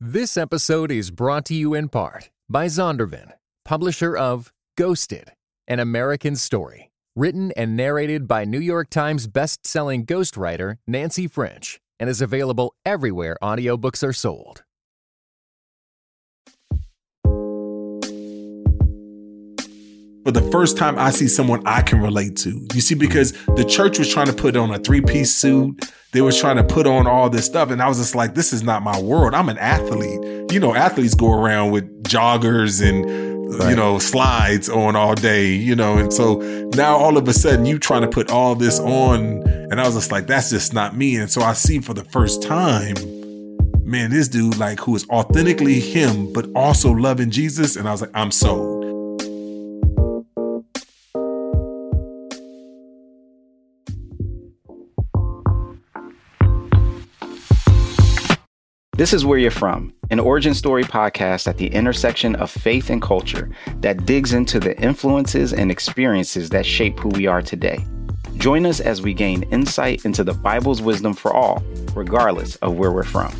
This episode is brought to you in part by Zondervan, publisher of Ghosted, an American story, written and narrated by New York Times best-selling ghostwriter Nancy French, and is available everywhere audiobooks are sold. For the first time I see someone I can relate to. You see, because the church was trying to put on a three piece suit, they was trying to put on all this stuff, and I was just like, this is not my world. I'm an athlete. You know, athletes go around with joggers and right. you know slides on all day. You know, and so now all of a sudden you trying to put all this on, and I was just like, that's just not me. And so I see for the first time man, this dude like who is authentically him, but also loving Jesus. And I was like, I'm sold. This is Where You're From, an origin story podcast at the intersection of faith and culture that digs into the influences and experiences that shape who we are today. Join us as we gain insight into the Bible's wisdom for all, regardless of where we're from.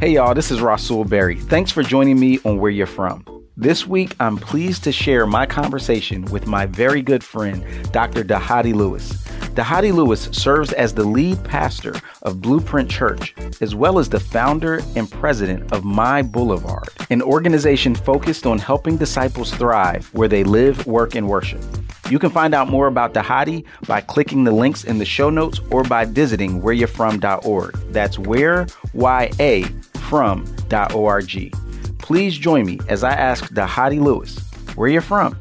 Hey, y'all, this is Rasool Berry. Thanks for joining me on Where You're From. This week, I'm pleased to share my conversation with my very good friend, Dr. Dhati Lewis. Dhati Lewis serves as the lead pastor of Blueprint Church, as well as the founder and president of My Boulevard, an organization focused on helping disciples thrive where they live, work, and worship. You can find out more about Dhati by clicking the links in the show notes or by visiting whereyou'refrom.org. That's where, Y-A, from.org. Please join me as I ask Dhati Lewis, where you're from.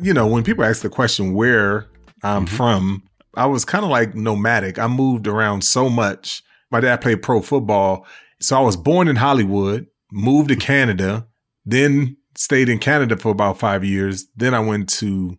You know, when people ask the question where I'm mm-hmm. from, I was kind of like nomadic. I moved around so much. My dad played pro football. So I was born in Hollywood, moved to Canada, then stayed in Canada for about five years. Then I went to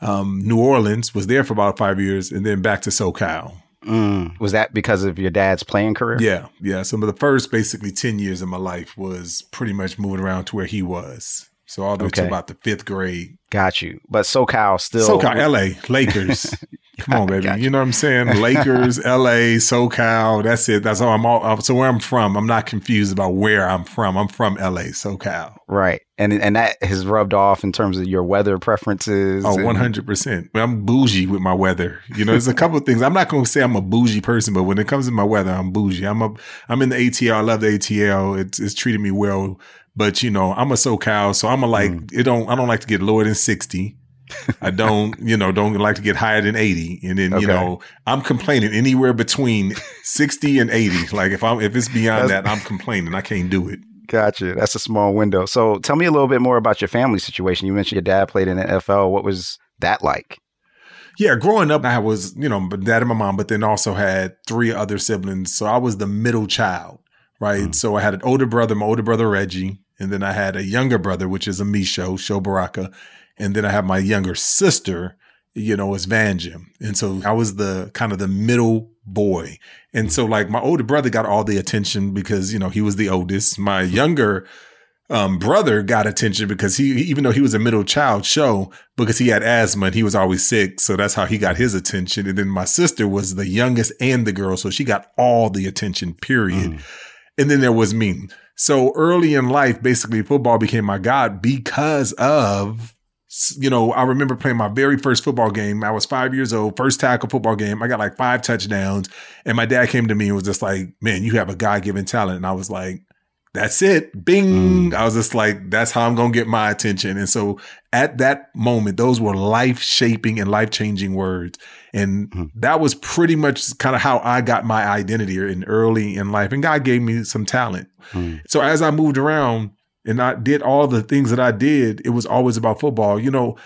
um, New Orleans, was there for about five years, and then back to SoCal. Mm. Was that because of your dad's playing career? Yeah, yeah. Some of the first basically 10 years of my life was pretty much moving around to where he was. So all the way okay. to about the fifth grade. Got you. But SoCal still. SoCal, LA, Lakers. Come on, baby. You. you. know what I'm saying? Lakers, LA, SoCal. That's it. That's all I'm all. So where I'm from, I'm not confused about where I'm from. I'm from LA, SoCal. Right. And and that has rubbed off in terms of your weather preferences. Oh, 100%. I'm bougie with my weather. You know, there's a couple of things. I'm not going to say I'm a bougie person, but when it comes to my weather, I'm bougie. I'm a, I'm in the ATL. I love the ATL. It's, it's treated me well but you know, I'm a SoCal, so I'm a like mm. it don't I don't like to get lower than 60. I don't, you know, don't like to get higher than 80. And then, okay. you know, I'm complaining anywhere between 60 and 80. Like if I'm if it's beyond that, I'm complaining. I can't do it. Gotcha. That's a small window. So tell me a little bit more about your family situation. You mentioned your dad played in the NFL. What was that like? Yeah, growing up, I was, you know, dad and my mom, but then also had three other siblings. So I was the middle child, right? Mm. So I had an older brother, my older brother Reggie, and then I had a younger brother, which is a Misho, Show Baraka. And then I have my younger sister, you know, is Vanjim. And so I was the kind of the middle boy. And so like my older brother got all the attention because, you know, he was the oldest. My younger um, brother got attention because he, even though he was a middle child show, because he had asthma and he was always sick. So that's how he got his attention. And then my sister was the youngest and the girl. So she got all the attention, period. Mm. And then there was me. So early in life, basically football became my God because of, you know, I remember playing my very first football game. I was five years old, first tackle football game. I got like five touchdowns. And my dad came to me and was just like, man, you have a God given talent. And I was like, that's it. Bing. Mm. I was just like, that's how I'm going to get my attention. And so at that moment, those were life shaping and life changing words. And mm. that was pretty much kind of how I got my identity in early in life. And God gave me some talent. Mm. So as I moved around and I did all the things that I did, it was always about football. You know,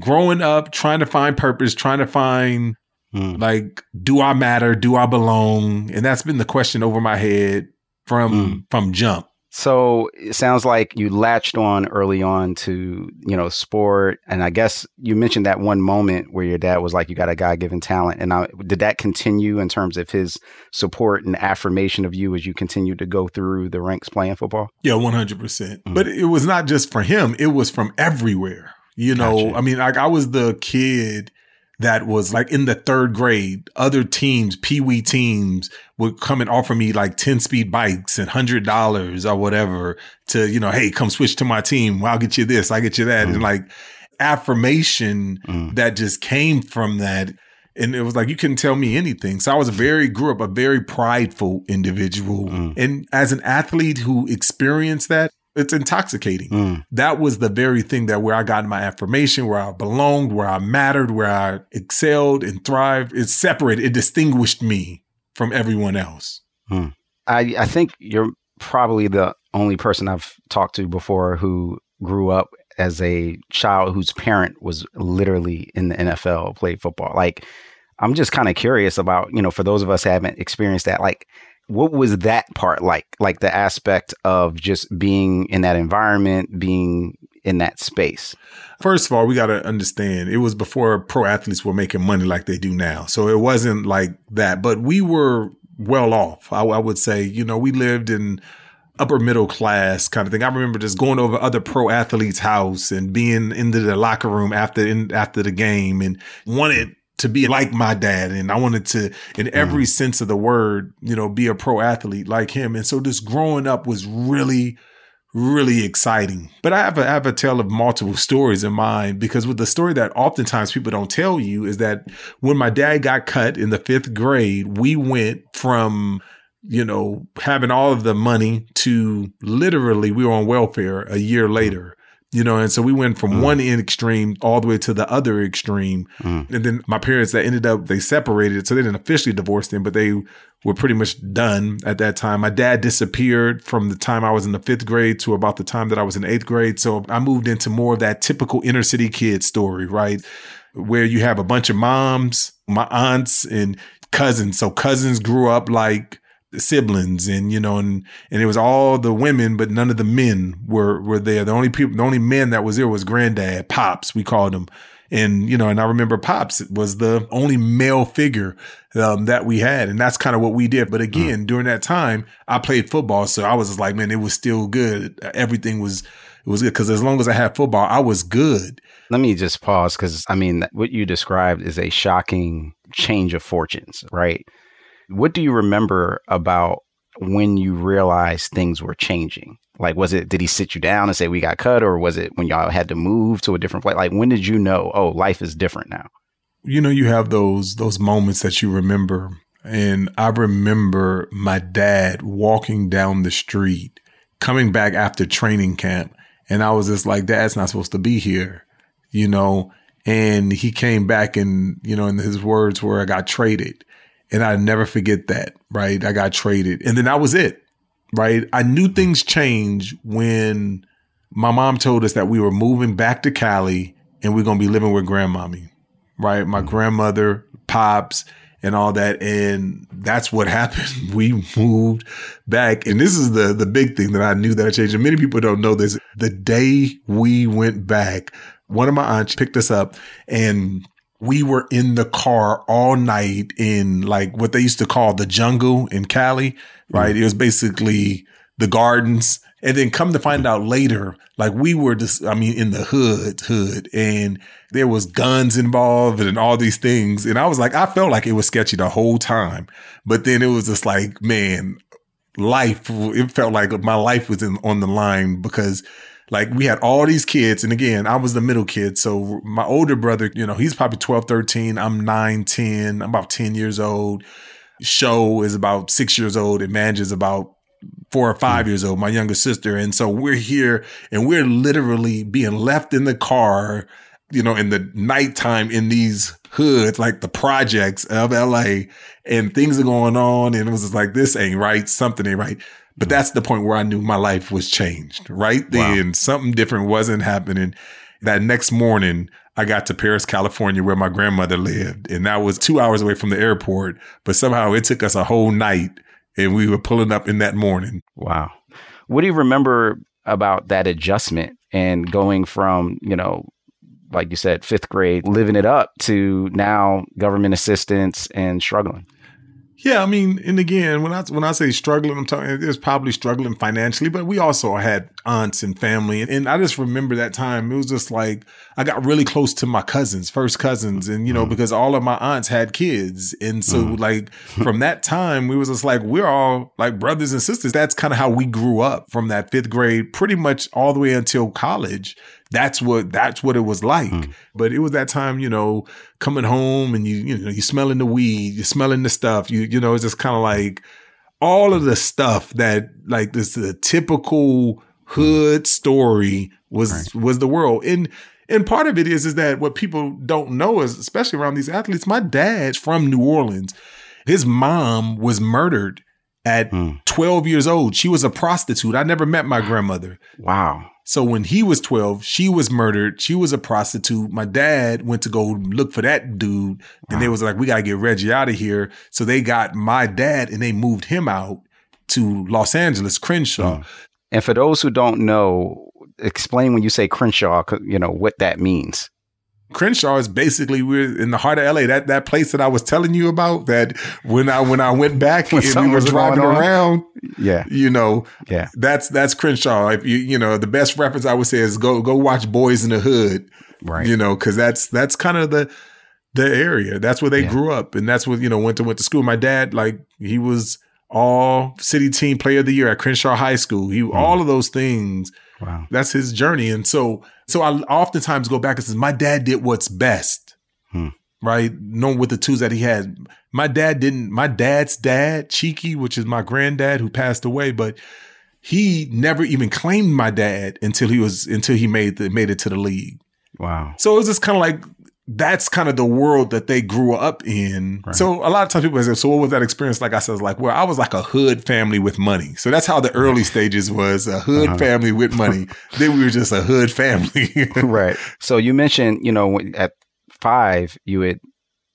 growing up, trying to find purpose, trying to find mm. like, do I matter? Do I belong? And that's been the question over my head from mm. from jump. So it sounds like you latched on early on to, you know, sport. And I guess you mentioned that one moment where your dad was like, you got a God given talent. And I, did that continue in terms of his support and affirmation of you as you continued to go through the ranks playing football? Yeah, 100%. percent mm hmm But it was not just for him, it was from everywhere. You know, gotcha. I mean, like I was the kid that was like in the third grade. Other teams, Pee Wee teams would come and offer me like 10 speed bikes and hundred dollars or whatever to, you know, hey, come switch to my team. I'll get you this. I get you that. Mm. And like affirmation mm. that just came from that. And it was like, you couldn't tell me anything. So I was very, grew up a very prideful individual. Mm. And as an athlete who experienced that, it's intoxicating. Mm. That was the very thing that where I got my affirmation, where I belonged, where I mattered, where I excelled and thrived. It separated, it distinguished me from everyone else. Mm. I, I think you're probably the only person I've talked to before who grew up as a child whose parent was literally in the NFL, played football. Like, I'm just kind of curious about, you know, for those of us haven't experienced that, like, what was that part like? Like the aspect of just being in that environment, being in that space? First of all, we got to understand it was before pro athletes were making money like they do now. So it wasn't like that, but we were well off. I, I would say, you know, we lived in upper middle class kind of thing. I remember just going over other pro athletes' house and being into the locker room after in, after the game and wanted to be like my dad and I wanted to in every mm. sense of the word, you know, be a pro athlete like him. And so this growing up was really really exciting. But I have a, I have a tale of multiple stories in mind because with the story that oftentimes people don't tell you is that when my dad got cut in the 5th grade, we went from you know, having all of the money to literally we were on welfare a year later you know, and so we went from mm. one end extreme all the way to the other extreme. Mm. And then my parents that ended up, they separated. So they didn't officially divorce them, but they were pretty much done at that time. My dad disappeared from the time I was in the fifth grade to about the time that I was in eighth grade. So I moved into more of that typical inner city kid story, right? Where you have a bunch of moms, my aunts and cousins. So cousins grew up like, siblings and you know and and it was all the women but none of the men were were there. The only people the only men that was there was granddad pops we called him. And you know and i remember pops was the only male figure um, that we had. And that's kind of what we did. But again mm. during that time i played football. So i was just like man it was still good. Everything was it was good. Because as long as i had football i was good. Let me just pause because i mean what you described is a shocking change of fortunes right what do you remember about when you realized things were changing? Like, was it, did he sit you down and say, we got cut? Or was it when y'all had to move to a different place? Like, when did you know, oh, life is different now? You know, you have those, those moments that you remember. And I remember my dad walking down the street, coming back after training camp. And I was just like, Dad's not supposed to be here, you know? And he came back and, you know, and his words were, I got traded. And I never forget that, right? I got traded. And then that was it, right? I knew things change when my mom told us that we were moving back to Cali and we're going to be living with grandmommy, right? My mm-hmm. grandmother, pops, and all that. And that's what happened. We moved back. And this is the, the big thing that I knew that I changed. And many people don't know this. The day we went back, one of my aunts picked us up and we were in the car all night in like what they used to call the jungle in Cali, right? Mm. It was basically the gardens. And then come to find out later, like we were just, I mean, in the hood, hood, and there was guns involved and all these things. And I was like, I felt like it was sketchy the whole time. But then it was just like, man, life, it felt like my life was in, on the line because like we had all these kids. And again, I was the middle kid. So my older brother, you know, he's probably 12, 13. I'm 9, 10. I'm about 10 years old. Show is about six years old. And Mange is about four or five mm. years old, my younger sister. And so we're here and we're literally being left in the car, you know, in the nighttime in these hoods, like the projects of LA and things are going on. And it was just like, this ain't right. Something ain't right. But that's the point where I knew my life was changed. Right then, wow. something different wasn't happening. That next morning, I got to Perris, California, where my grandmother lived. And that was two hours away from the airport. But somehow it took us a whole night and we were pulling up in that morning. Wow. What do you remember about that adjustment and going from, you know, like you said, fifth grade, living it up to now government assistance and struggling? Yeah, I mean, and again, when I when I say struggling, I'm talking it's probably struggling financially, but we also had aunts and family, and I just remember that time. It was just like I got really close to my cousins, first cousins, and you know, mm. because all of my aunts had kids, and so mm. like from that time, we was just like we're all like brothers and sisters. That's kind of how we grew up from that fifth grade, pretty much all the way until college that's what that's what it was like. Mm. But it was that time, you know, coming home and you you know you smelling the weed, you're smelling the stuff. You you know it's just kind of like all of the stuff that like this the typical hood story was right. was the world and. And part of it is is that what people don't know is especially around these athletes. My dad's from New Orleans. His mom was murdered at mm. 12 years old. She was a prostitute. I never met my grandmother. Wow. So when he was 12, she was murdered. She was a prostitute. My dad went to go look for that dude. And wow. they was like, we got to get Reggie out of here. So they got my dad and they moved him out to Los Angeles, Crenshaw. Mm. And for those who don't know, explain when you say Crenshaw, you know, what that means. Crenshaw is basically we're in the heart of LA. That that place that I was telling you about. That when I when I went back and we were driving around, yeah, you know, yeah, that's that's Crenshaw. If you you know the best reference I would say is go go watch Boyz n the Hood, right? You know, because that's that's kind of the the area. That's where they yeah. grew up, and that's what you know went to went to school. My dad, like he was all city team player of the year at Crenshaw High School. He mm. all of those things. Wow, that's his journey, and so so I oftentimes go back and says, my dad did what's best, hmm. right? Knowing with the tools that he had. My dad didn't, my dad's dad, Cheeky, which is my granddad who passed away, but he never even claimed my dad until he was, until he made the, made it to the league. Wow. So it was just kind of like that's kind of the world that they grew up in. Right. So a lot of times people say, so what was that experience like? I said, like, well, I was like a hood family with money. So that's how the early stages was a hood uh-huh. family with money. then we were just a hood family. right. So you mentioned, you know, at five, you had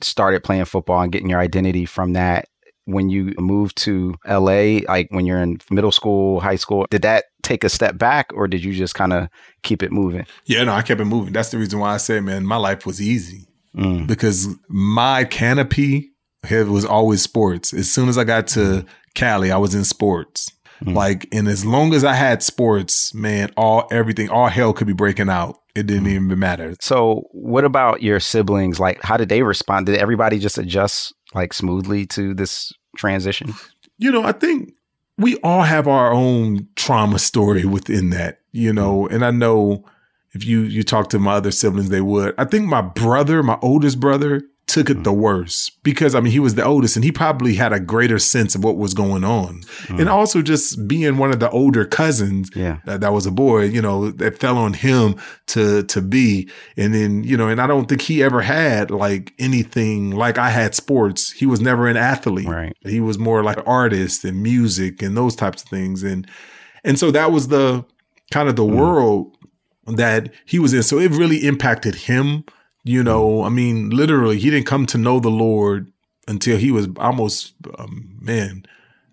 started playing football and getting your identity from that when you moved to LA, like when you're in middle school, high school, did that take a step back or did you just kind of keep it moving? Yeah, no, I kept it moving. That's the reason why I say, man, my life was easy mm. because my canopy was always sports. As soon as I got to. Cali, I was in sports. Mm. Like, and as long as I had sports, man, all everything, all hell could be breaking out. It didn't mm. even matter. So, what about your siblings? Like, how did they respond? Did everybody just adjust like smoothly to this transition? You know, I think we all have our own trauma story within that, you know, and I know if you you talk to my other siblings, they would. I think my brother, my oldest brother, took it the worst because I mean he was the oldest and he probably had a greater sense of what was going on. Mm. And also just being one of the older cousins yeah. that, that was a boy, you know, that fell on him to to be. And then, you know, and I don't think he ever had like anything like I had sports. He was never an athlete. Right. He was more like an artist and music and those types of things. And and so that was the kind of the mm. world that he was in. So it really impacted him you know, I mean, literally, he didn't come to know the Lord until he was almost, um, man,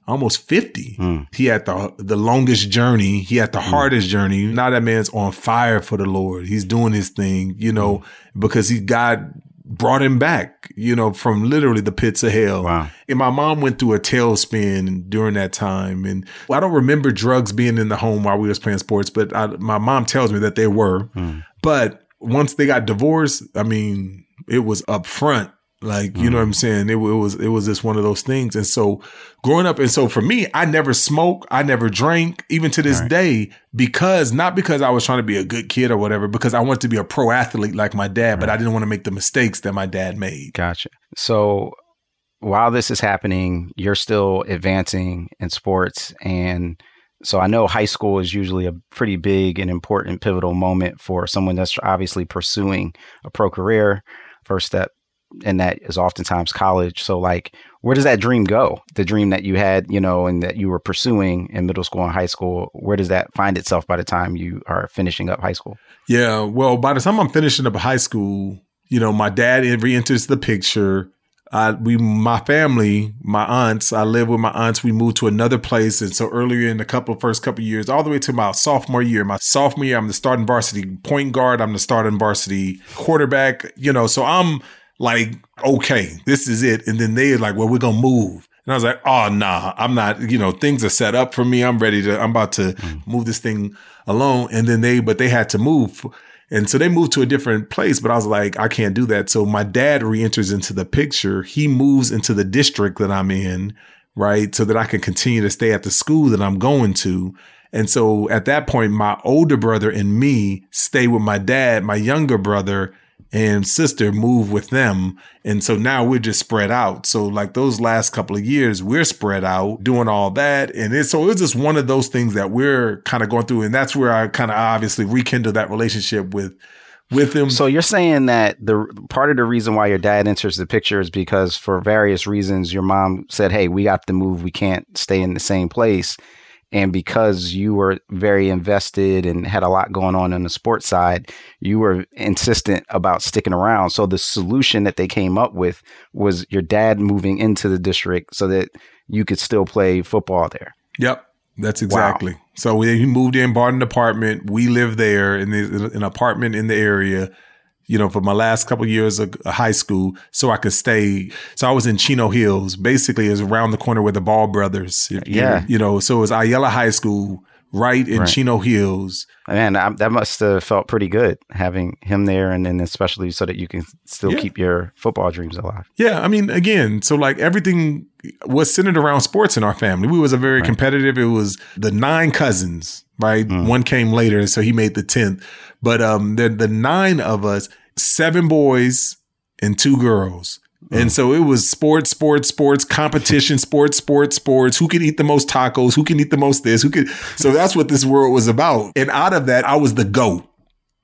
almost 50. Mm. He had the the longest journey. He had the mm. hardest journey. Now that man's on fire for the Lord. He's doing his thing, you know, mm. because he God brought him back, you know, from literally the pits of hell. Wow. And my mom went through a tailspin during that time. And I don't remember drugs being in the home while we was playing sports, but I, my mom tells me that they were. Hmm. But once they got divorced, I mean, it was up front. Like, you mm. know what I'm mm. saying? It, it, was, it was just one of those things. And so growing up, and so for me, I never smoked, I never drank, even to this right. day, because not because I was trying to be a good kid or whatever, because I wanted to be a pro athlete like my dad, right. but I didn't want to make the mistakes that my dad made. Gotcha. So while this is happening, you're still advancing in sports and so I know high school is usually a pretty big and important pivotal moment for someone that's obviously pursuing a pro career. First step and that is oftentimes college. So like where does that dream go? The dream that you had, you know, and that you were pursuing in middle school and high school, where does that find itself by the time you are finishing up high school? Yeah, well, by the time I'm finishing up high school, you know, my dad re-enters the picture. I we my family, my aunts, I live with my aunts. We moved to another place, and so earlier in the couple first couple years, all the way to my sophomore year. My sophomore year, I'm the starting varsity point guard. I'm the starting varsity quarterback. You know, so I'm like, okay, this is it. And then they're like, well, we're gonna move. And I was like, oh, nah, I'm not, you know, things are set up for me. I'm ready to, I'm about to mm. move this thing alone. And then they, but they had to move. And so they moved to a different place, but I was like, I can't do that. So my dad re-enters into the picture. He moves into the district that I'm in, right? So that I can continue to stay at the school that I'm going to. And so at that point, my older brother and me stay with my dad. My younger brother and sister move with them. And so now we're just spread out. So like those last couple of years, we're spread out doing all that. And it's, so it's just one of those things that we're kind of going through. And that's where I kind of obviously rekindle that relationship with, with them. So you're saying that the part of the reason why your dad enters the picture is because for various reasons, your mom said, Hey, we got to move. We can't stay in the same place. And because you were very invested and had a lot going on on the sports side, you were insistent about sticking around. So the solution that they came up with was your dad moving into the district so that you could still play football there. Yep. That's exactly. Wow. So he moved in, bought an apartment. We lived there in the, an apartment in the area you know, for my last couple of years of uh, high school so I could stay. So I was in Chino Hills, basically is around the corner where the Ball brothers. Yeah. You know, so it was Ayala High School right in right. Chino Hills. Man, I, that must have felt pretty good having him there, and then especially so that you can still yeah. keep your football dreams alive. Yeah, I mean, again, so like everything was centered around sports in our family. We was a very right. competitive. It was the nine cousins, right? Mm. One came later, so he made the tenth. But um, the the nine of us, seven boys and two girls. And so it was sports, sports, sports, competition, sports, sports, sports. Who can eat the most tacos? Who can eat the most this? Who can? So that's what this world was about. And out of that, I was the goat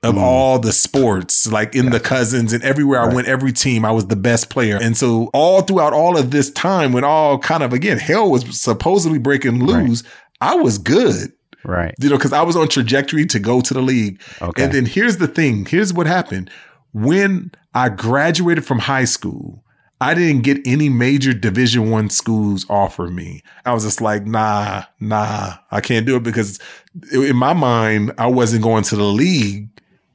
of mm. all the sports, like in the cousins and everywhere right. I went, every team, I was the best player. And so all throughout all of this time, when all kind of again hell was supposedly breaking loose, right. I was good. Right. You know, because I was on trajectory to go to the league. Okay. And then here's the thing. Here's what happened. When I graduated from high school, I didn't get any major division one schools offer me. I was just like, nah, nah, I can't do it because in my mind, I wasn't going to the league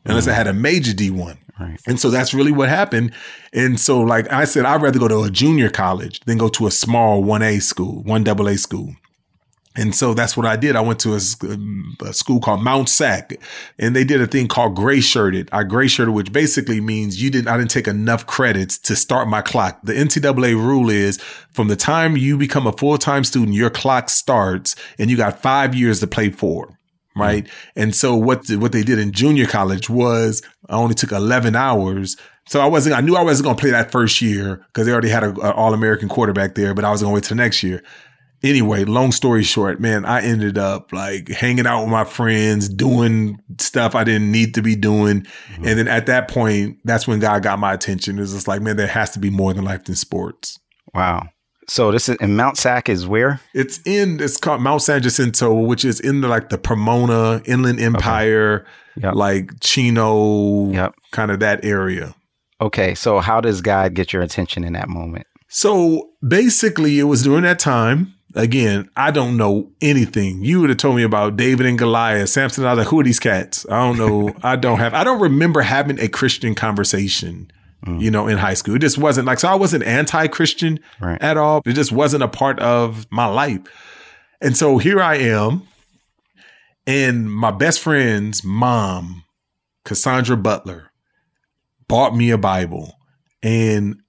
unless mm. I had a major D1. Right. And so that's really what happened. And so, like I said, I'd rather go to a junior college than go to a small 1A school, 1AA school. And so that's what I did. I went to a, a, school called Mount Sac and they did a thing called gray shirted. I gray shirted, which basically means you didn't, I didn't take enough credits to start my clock. The NCAA rule is from the time you become a full time student, your clock starts and you got five years to play for. Right. Mm-hmm. And so what, what they did in junior college was I only took 11 hours so I wasn't, I knew I wasn't going to play that first year because they already had an all American quarterback there, but I was going to wait till the next year anyway, long story short, man, I ended up like hanging out with my friends, doing stuff I didn't need to be doing. Mm-hmm. And then at that point, that's when God got my attention. It was just like, man, there has to be more than life than sports. Wow. So this is in Mount Sac is where? It's in it's called Mount San Jacinto, which is in the like the Pomona Inland Empire, okay. yep. like Chino, yep. kind of that area. Okay, so how does God get your attention in that moment? So basically, it was during that time again, I don't know anything. You would have told me about David and Goliath, Samson. I was like, who are these cats? I don't know. I don't have, I don't remember having a Christian conversation, mm. you know, in high school. It just wasn't like, so I wasn't anti-Christian right. at all. It just wasn't a part of my life. And so here I am and my best friend's mom, Cassandra Butler, bought me a Bible. And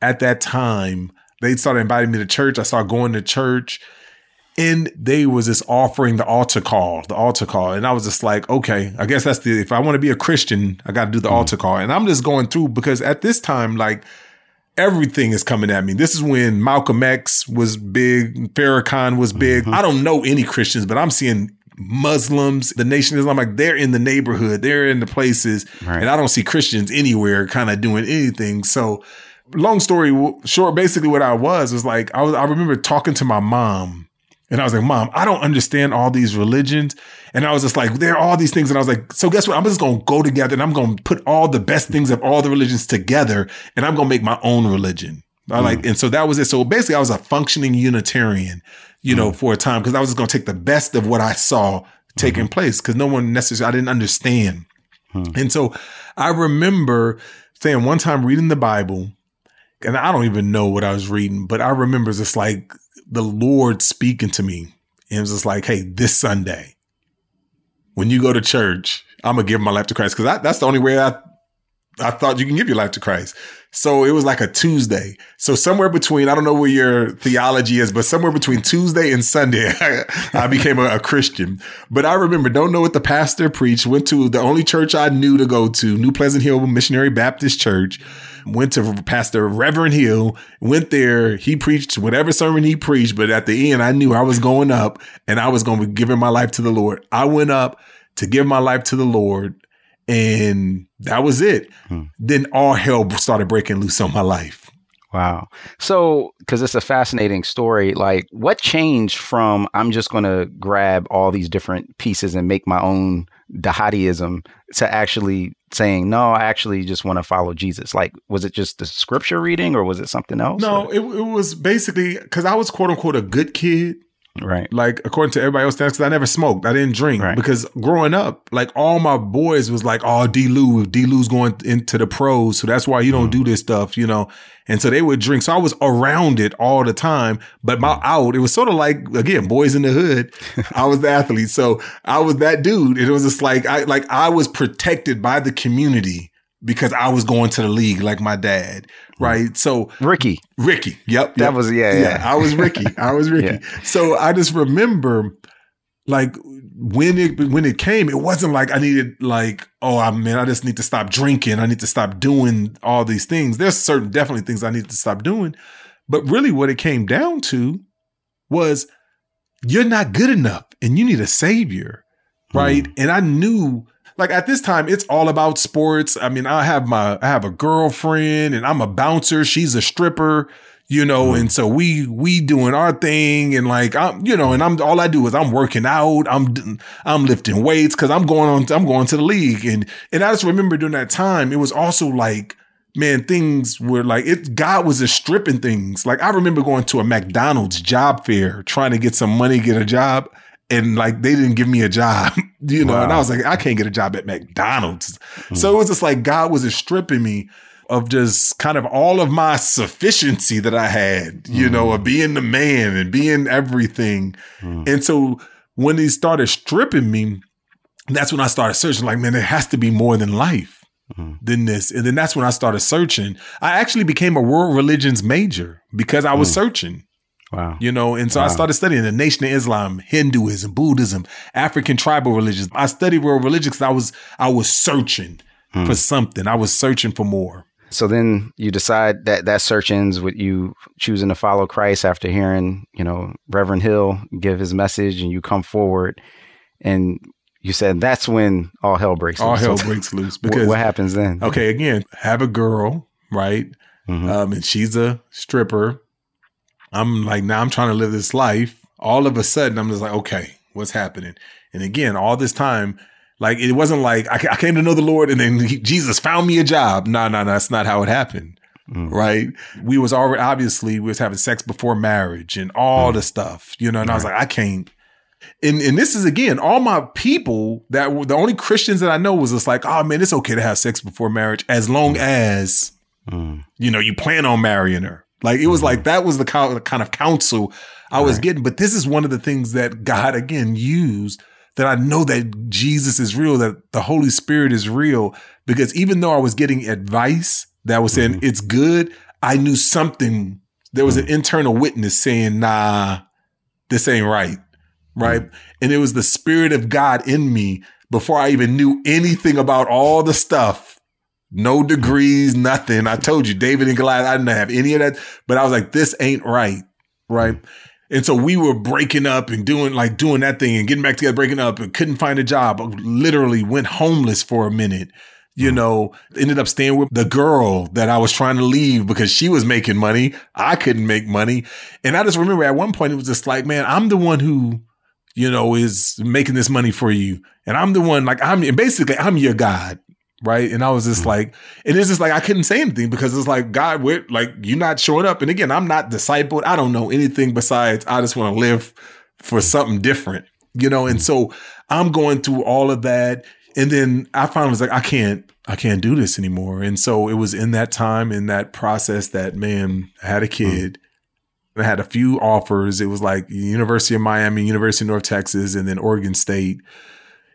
at that time, they started inviting me to church. I started going to church. And they was just offering the altar call, the altar call. And I was just like, okay, I guess that's the, if I want to be a Christian, I got to do the mm altar call. And I'm just going through because at this time, like everything is coming at me. This is when Malcolm X was big, Farrakhan was big. Mm-hmm. I don't know any Christians, but I'm seeing Muslims, the Nation Islam, like they're in the neighborhood, they're in the places, right. and I don't see Christians anywhere kind of doing anything. So long story short, basically what I was was like, I was, I remember talking to my mom and I was like, mom, I don't understand all these religions. And I was just like, there are all these things. And I was like, so guess what? I'm just going to go together and I'm going to put all the best things of all the religions together and I'm going to make my own religion. I like, mm. and so that was it. So basically I was a functioning Unitarian, you mm. know, for a time because I was just going to take the best of what I saw taking mm-hmm. place because no one necessarily, I didn't understand. Mm. And so I remember saying one time reading the Bible and I don't even know what I was reading, but I remember just like the Lord speaking to me. And it was just like, hey, this Sunday, when you go to church, I'm gonna give my life to Christ because that's the only way I I thought you can give your life to Christ. So it was like a Tuesday. So somewhere between, I don't know where your theology is, but somewhere between Tuesday and Sunday, I, became a, a, Christian. But I remember, don't know what the pastor preached, went to the only church I knew to go to, New Pleasant Hill Missionary Baptist Church, went to Pastor Reverend Hill, went there. He preached whatever sermon he preached. But at the end, I knew I was going up and I was going to be giving my life to the Lord. I went up to give my life to the Lord and that was it. Hmm. Then all hell started breaking loose on my life. Wow. So, because it's a fascinating story, like what changed from I'm just going to grab all these different pieces and make my own Dhatiism to actually saying, no, I actually just want to follow Jesus? Like, was it just the scripture reading or was it something else? No, it, it was basically because I was quote unquote a good kid. Right. Like according to everybody else, because I never smoked. I didn't drink right. because growing up, like all my boys was like, oh, D. Lou, D. Lou's going into the pros. So that's why you don't mm. do this stuff, you know? And so they would drink. So I was around it all the time, but my mm. out, it was sort of like, again, boys in the hood. I was the athlete. So I was that dude. It was just like, I, like I was protected by the community because I was going to the league like my dad, right? So Ricky, Ricky, yep, that was yeah, yeah, yeah. I was Ricky, I was Ricky. yeah. So I just remember, like when it when it came, it wasn't like I needed like oh I mean I just need to stop drinking, I need to stop doing all these things. There's certain definitely things I need to stop doing, but really what it came down to was you're not good enough and you need a savior, right? Mm. And I knew like at this time it's all about sports. I mean, I have my I have a girlfriend and I'm a bouncer, she's a stripper, you know, mm-hmm. and so we we doing our thing and like I'm you know, and I'm all I do is I'm working out, I'm I'm lifting weights cuz I'm going on I'm going to the league and and I just remember during that time it was also like man, things were like it. God was just stripping things. Like I remember going to a McDonald's job fair trying to get some money, get a job, and like they didn't give me a job, you know. Wow. And I was like, I can't get a job at McDonald's. Mm. So it was just like God was just stripping me of just kind of all of my sufficiency that I had, you mm. know, of being the man and being everything. Mm. And so when he started stripping me, that's when I started searching. Like, man, there has to be more than life mm. than this. And then that's when I started searching. I actually became a world religions major because I was mm. searching. Wow. You know, and so wow. I started studying the Nation of Islam, Hinduism, Buddhism, African tribal religions. I studied world religions I was I was searching hmm. for something. I was searching for more. So then you decide that that search ends with you choosing to follow Christ after hearing, you know, Reverend Hill give his message and you come forward and you said that's when all hell breaks all loose. hell breaks loose because what happens then? Okay, again, have a girl, right? Mm-hmm. Um, and she's a stripper I'm like, now I'm trying to live this life. All of a sudden, I'm just like, okay, what's happening? And again, all this time, like it wasn't like I, I came to know the Lord and then he, Jesus found me a job. No, no, no, that's not how it happened. Mm. Right? We was already obviously we was having sex before marriage and all mm. the stuff, you know. And right. I was like, I can't. And and this is again, all my people that were the only Christians that I know was just like, oh man, it's okay to have sex before marriage as long mm. as mm. you know you plan on marrying her. Like it was like mm-hmm. that was the kind of counsel I was right. getting. But this is one of the things that God again used that I know that Jesus is real, that the Holy Spirit is real. Because even though I was getting advice that was saying mm-hmm. it's good, I knew something. There was mm-hmm. an internal witness saying, "Nah, this ain't right." Right, mm-hmm. and it was the Spirit of God in me before I even knew anything about all the stuff no degrees, nothing. I told you, David and Goliath, I didn't have any of that. But I was like, this ain't right. Right. And so we were breaking up and doing like doing that thing and getting back together, breaking up and couldn't find a job. Literally went homeless for a minute. You mm. know, ended up staying with the girl that I was trying to leave because she was making money. I couldn't make money. And I just remember at one point it was just like, man, I'm the one who, you know, is making this money for you. And I'm the one, like, I'm basically, I'm your God right? And I was just mm-hmm. like, and it's just like I couldn't say anything because it's like God, we're like you're not showing up. And again, I'm not discipled. I don't know anything besides I just want to live for something different, you know. And so I'm going through all of that, and then I finally was like, I can't, I can't do this anymore. And so it was in that time, in that process, that man I had a mm. kid. I had a few offers. It was like University of Miami, University of North Texas, and then Oregon State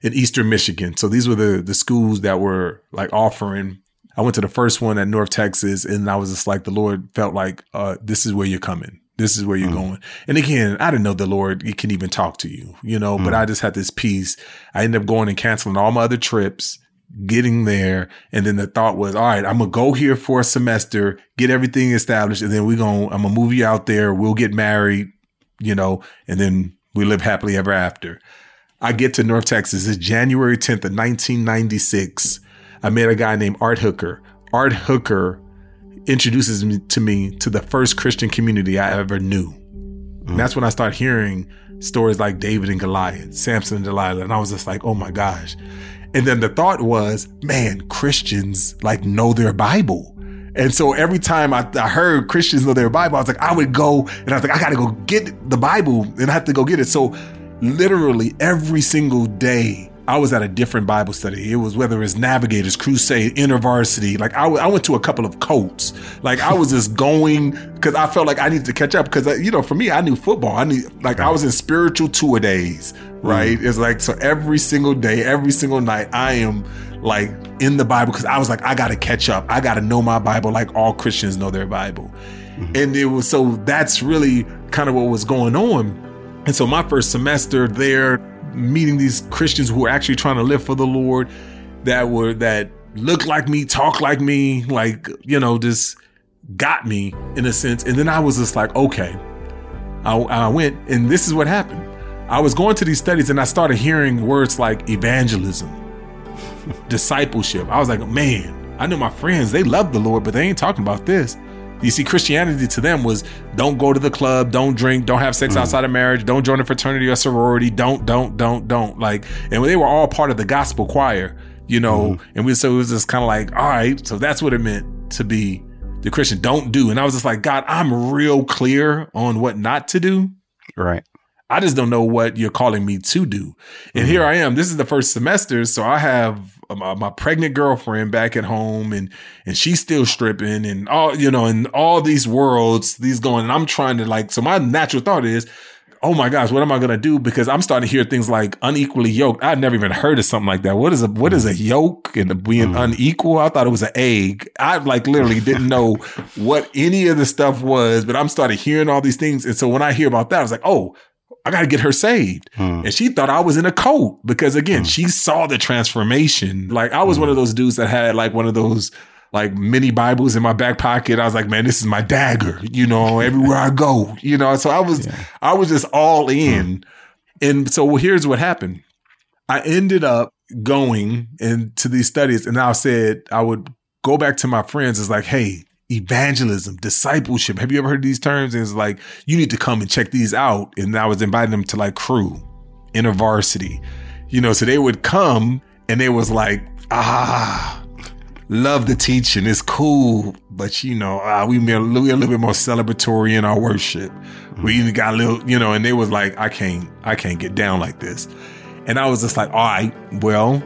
in Eastern Michigan. So these were the the schools that were like offering. I went to the first one at North Texas, and I was just like, the Lord felt like, uh, this is where you're coming. This is where you're mm. going. And again, I didn't know the Lord he can even talk to you, you know, mm. but I just had this peace. I ended up going and canceling all my other trips, getting there. And then the thought was, all right, I'm gonna go here for a semester, get everything established, and then we're gonna I'm gonna move you out there, we'll get married, you know, and then we live happily ever after. I get to North Texas. It's January 10th of 1996. I met a guy named Art Hooker. Art Hooker introduces me to me to the first Christian community I ever knew. And that's when I start hearing stories like David and Goliath, Samson and Delilah. And I was just like, oh my gosh. And then the thought was, man, Christians like know their Bible. And so every time I, I, heard Christians know their Bible, I was like, I would go and I was like, I got to go get the Bible and I have to go get it. So literally every single day, I was at a different Bible study. It was whether it's Navigators, Crusade, InterVarsity. Like I, I went to a couple of Colts. Like I was just going because I felt like I needed to catch up. Because uh, you know, for me, I knew football. I knew like I was in spiritual a days. Right? Mm. It's like so every single day, every single night, I am like in the Bible because I was like, I got to catch up. I got to know my Bible like all Christians know their Bible. Mm-hmm. And it was so that's really kind of what was going on. And so my first semester there, meeting these Christians who were actually trying to live for the Lord, that were that looked like me, talked like me, like you know, just got me in a sense. And then I was just like, okay, I, I went, and this is what happened. I was going to these studies, and I started hearing words like evangelism, discipleship. I was like, man, I know my friends, they love the Lord, but they ain't talking about this. You see, Christianity to them was don't go to the club, don't drink, don't have sex mm. outside of marriage, don't join a fraternity or sorority, don't, don't, don't, don't. Like, and they were all part of the gospel choir, you know, mm. and we, so it was just kind of like, all right, so that's what it meant to be the Christian. Don't do. And I was just like, God, I'm real clear on what not to do. Right. I just don't know what you're calling me to do. And mm here I am. This is the first semester, so I have my, my, pregnant girlfriend back at home, and and she's still stripping, and all you know, and all these worlds, these going, and I'm trying to like. So my natural thought is, oh my gosh, what am I gonna do? Because I'm starting to hear things like unequally yoked. I'd never even heard of something like that. What is a what is a yolk and being mm. unequal? I thought it was an egg. I like literally didn't know what any of the stuff was, but I'm starting hearing all these things, and so when I hear about that, I was like, oh, I got to get her saved. Hmm. And she thought I was in a cult because again, hmm. she saw the transformation. Like I was hmm. one of those dudes that had like one of those like mini Bibles in my back pocket. I was like, man, this is my dagger, you know, everywhere I go, you know. So I was, yeah. I was just all in. Hmm. And so here's what happened. I ended up going into these studies and I said I would go back to my friends. It's like, hey, evangelism, discipleship. Have you ever heard these terms? And it's like, you need to come and check these out. And I was inviting them to like Cru, InterVarsity, you know, so they would come and they was like, ah, love the teaching. It's cool. But you know, ah, we we're a little bit more celebratory in our worship. We even got a little, you know, and they was like, I can't, I can't get down like this. And I was just like, all right, well,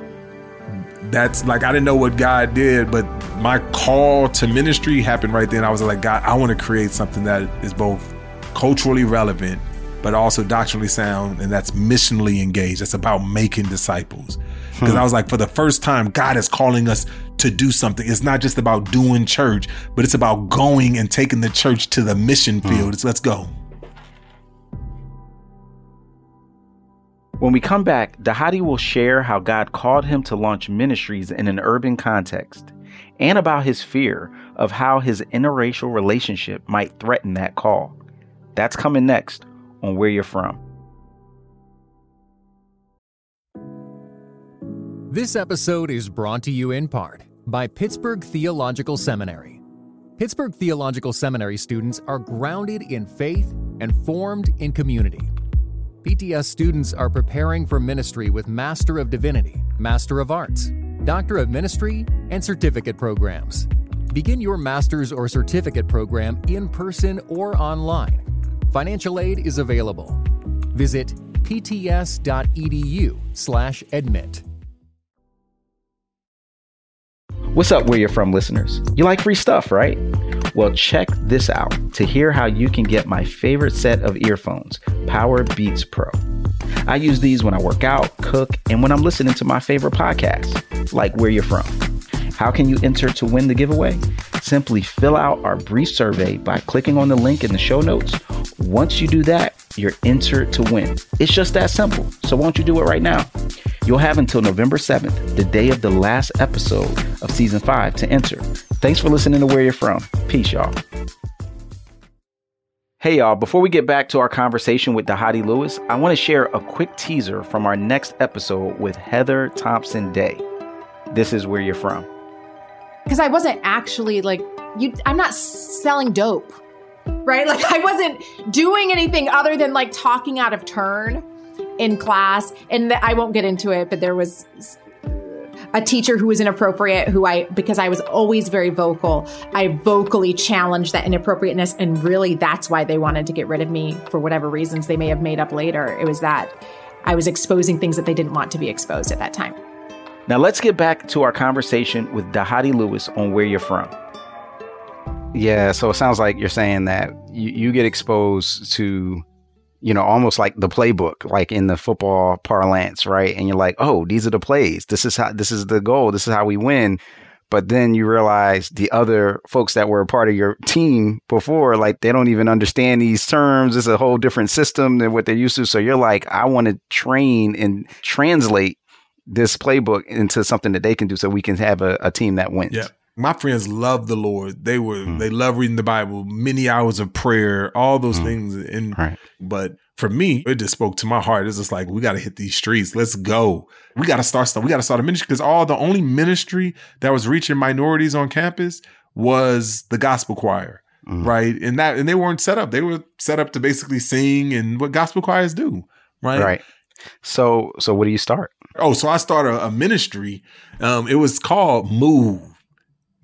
that's like I didn't know what God did, but my call to ministry happened right then. I was like, God, I want to create something that is both culturally relevant, but also doctrinally sound, and that's missionally engaged. That's about making disciples. Because hmm. I was like, for the first time, God is calling us to do something. It's not just about doing church, but it's about going and taking the church to the mission hmm. field. It's let's go. When we come back, Dhati will share how God called him to launch ministries in an urban context and about his fear of how his interracial relationship might threaten that call. That's coming next on Where You're From. This episode is brought to you in part by Pittsburgh Theological Seminary. Pittsburgh Theological Seminary students are grounded in faith and formed in community. PTS students are preparing for ministry with Master of Divinity, Master of Arts, Doctor of Ministry, and certificate programs. Begin your master's or certificate program in person or online. Financial aid is available. Visit pts.edu/admit. What's up, where you're from, listeners? You like free stuff, right? Well, check this out to hear how you can get my favorite set of earphones, Powerbeats Pro. I use these when I work out, cook, and when I'm listening to my favorite podcasts, like Where You're From. How can you enter to win the giveaway? Simply fill out our brief survey by clicking on the link in the show notes. Once you do that, you're entered to win. It's just that simple. So won't you do it right now? You'll have until November 7th, the day of the last episode of season 5 to enter. Thanks for listening to Where You're From. Peace, y'all. Hey, y'all, before we get back to our conversation with Dhati Lewis, I want to share a quick teaser from our next episode with Heather Thompson Day. This is Where You're From. Because I wasn't actually like, you, I'm not selling dope, right? Like, I wasn't doing anything other than like talking out of turn in class. And I won't get into it, but there was a teacher who was inappropriate who I because I was always very vocal, I vocally challenged that inappropriateness and really that's why they wanted to get rid of me for whatever reasons they may have made up later. It was that I was exposing things that they didn't want to be exposed at that time. Now let's get back to our conversation with Dhati Lewis on where you're from. Yeah, so it sounds like you're saying that you, you get exposed to you know, almost like the playbook, like in the football parlance, right? And you're like, oh, these are the plays. This is how, this is the goal. This is how we win. But then you realize the other folks that were a part of your team before, like they don't even understand these terms. It's a whole different system than what they're used to. So you're like, I want to train and translate this playbook into something that they can do so we can have a, a team that wins. Yeah my friends love the Lord. They were mm. they love reading the Bible, many hours of prayer, all those mm. things. And right. but for me, it just spoke to my heart. It's just like we got to hit these streets. Let's go. We got to start stuff. We got to start a ministry because all the only ministry that was reaching minorities on campus was the gospel choir. Mm. Right. And that and they weren't set up. They were set up to basically sing and what gospel choirs do. Right. Right. So so what do you start? Oh, so I started a, a ministry. Um, it was called Move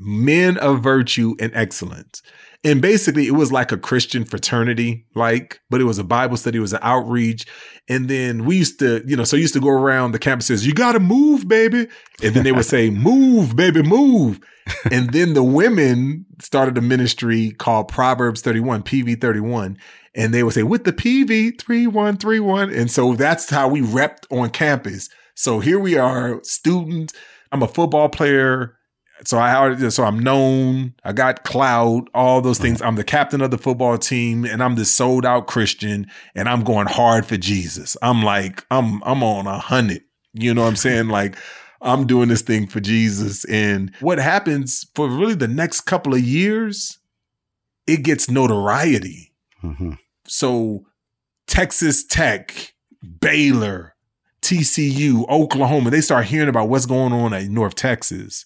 men of virtue and excellence. And basically, it was like a Christian fraternity, like, but it was a Bible study, it was an outreach. And then we used to, you know, so I used to go around the campuses, you got to move, baby. And then they would say, move, baby, move. and then the women started a ministry called Proverbs 31, PV 31. And they would say, with the PV 3131. And so that's how we repped on campus. So here we are, students. I'm a football player so I already, so I'm known. I got cloud, all those things. I'm the captain of the football team, and I'm this sold out Christian, and I'm going hard for Jesus. I'm like, I'm I'm on a hundred. You know what I'm saying? Like, I'm doing this thing for Jesus. And what happens for really the next couple of years, it gets notoriety. Mm-hmm. So Texas Tech, Baylor, TCU, Oklahoma, they start hearing about what's going on at North Texas.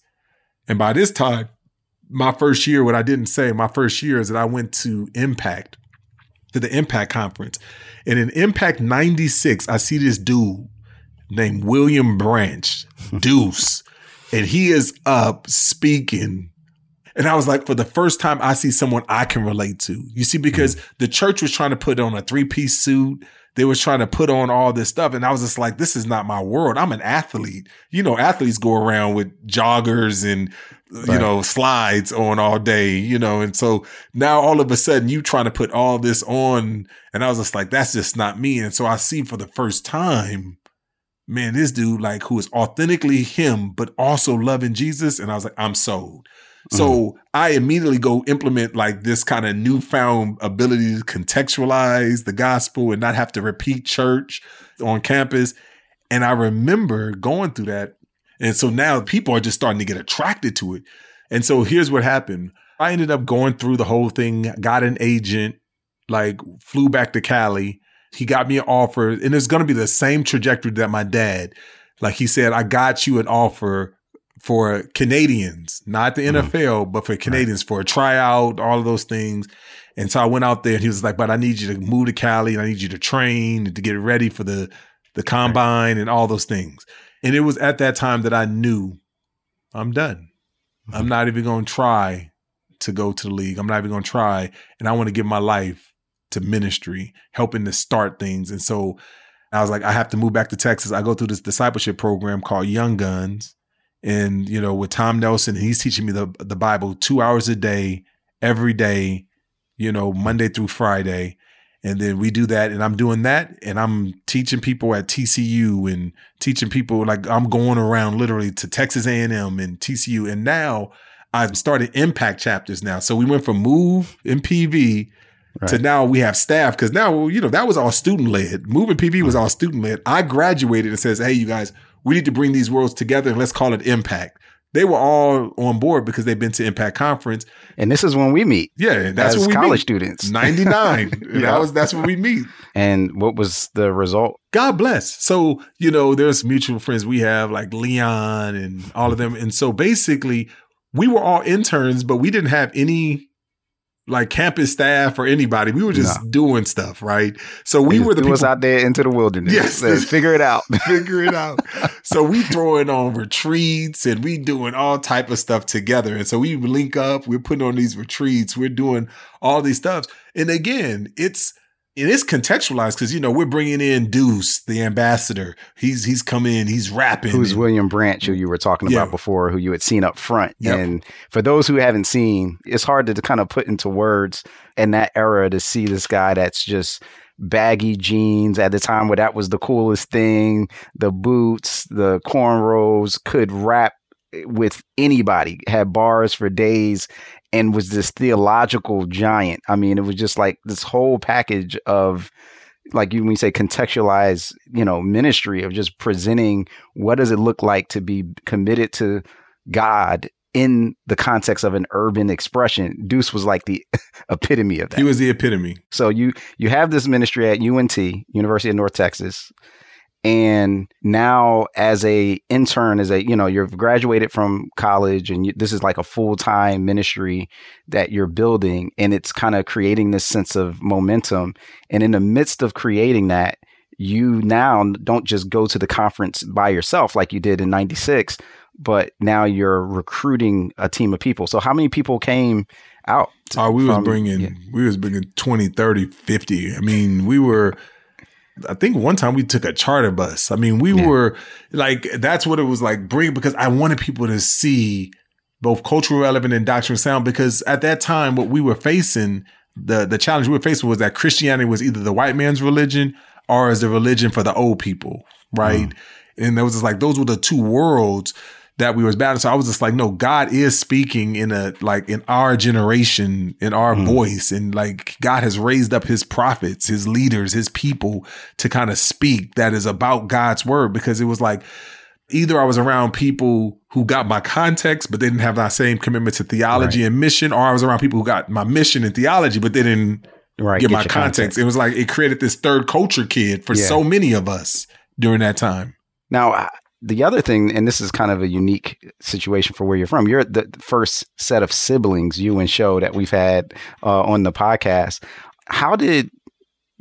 And by this time, my first year, what I didn't say, my first year is that I went to Impact, to the Impact conference. And in Impact 96, I see this dude named William Branch, Deuce, and he is up speaking. And I was like, for the first time, I see someone I can relate to. You see, because mm-hmm. the church was trying to put on a three piece suit they was trying to put on all this stuff. And I was just like, this is not my world. I'm an athlete. You know, athletes go around with joggers and, right. you know, slides on all day, you know. And so now all of a sudden you trying to put all this on. And I was just like, that's just not me. And so I see for the first time, man, this dude, like, who is authentically him, but also loving Jesus. And I was like, I'm sold. So mm-hmm. I immediately go implement like this kind of newfound ability to contextualize the gospel and not have to repeat church on campus. And I remember going through that. And so now people are just starting to get attracted to it. And so here's what happened. I ended up going through the whole thing, got an agent, like flew back to Cali. He got me an offer, and it's going to be the same trajectory that my dad. Like he said, I got you an offer for Canadians, not the NFL, mm-hmm. but for Canadians right. for a tryout, all of those things. And so I went out there and he was like, but I need you to move to Cali and I need you to train and to get ready for the, the combine right. and all those things. And it was at that time that I knew I'm done. Mm-hmm. I'm not even going to try to go to the league. I'm not even going to try. And I want to give my life to ministry, helping to start things. And so I was like, I have to move back to Texas. I go through this discipleship program called Young Guns and you know with Tom Nelson, he's teaching me the the Bible two hours a day every day, you know, Monday through Friday. And then we do that, and I'm doing that, and I'm teaching people at TCU and teaching people like I'm going around literally to Texas A&M and TCU, and now I've started impact chapters now. So we went from Move and PV right. to now we have staff because now you know that was all student led. Move and PV was all student led. I graduated and says, hey, you guys, we need to bring these worlds together and let's call it impact they were all on board because they've been to Impact Conference. And this is when we meet. Yeah, that's when we college meet. students. Ninety nine. yeah. That was that's when we meet. And what was the result? God bless. So you know, there's mutual friends we have like Leon and all of them, and so basically we were all interns, but we didn't have any like campus staff or anybody. We were just no. doing stuff, right? So we were the people was out there into the wilderness. Yes, figure it out. figure it out. so we throwing on retreats and we doing all type of stuff together. And so we link up. We're putting on these retreats. We're doing all these stuff. And again, it's it is contextualized because you know we're bringing in Deuce, the ambassador. He's he's come in, he's rapping. Who's and, William Branch, who you were talking yeah. about before, who you had seen up front. Yep. And for those who haven't seen, it's hard to, to kind of put into words in that era to see this guy that's just baggy jeans at the time where that was the coolest thing. The boots, the cornrows, could rap with anybody, had bars for days, and was this theological giant. I mean, it was just like this whole package of like you when you say contextualize, you know, ministry of just presenting what does it look like to be committed to God in the context of an urban expression. Deuce was like the epitome of that. He was the epitome. So you you have this ministry at UNT, University of North Texas, and now as a intern as a you know you've graduated from college and you, this is like a full-time ministry that you're building and it's kind of creating this sense of momentum. And in the midst of creating that you now don't just go to the conference by yourself like you did in 96 but now you're recruiting a team of people. So how many people came out to, oh we from, was bringing yeah. we was bringing 20 30 50 i mean we were I think one time we took a charter bus. I mean, we yeah. were like, that's what it was like bring because I wanted people to see both cultural relevant and doctrinal sound because at that time, what we were facing, the, the challenge we were facing was that Christianity was either the white man's religion or as the religion for the old people. Right. Mm. And there was just like, those were the two worlds that we was battling. So I was just like, no, God is speaking in a like in our generation, in our mm. voice, and like God has raised up His prophets, His leaders, His people to kind of speak that is about God's word. Because it was like either I was around people who got my context, but they didn't have that same commitment to theology right. and mission, or I was around people who got my mission and theology, but they didn't right, get, get my context. context. It was like it created this third culture kid for yeah. so many of us during that time. Now, the other thing, and this is kind of a unique situation for where you're from, you're the first set of siblings, you and Sho, that we've had uh, on the podcast. How did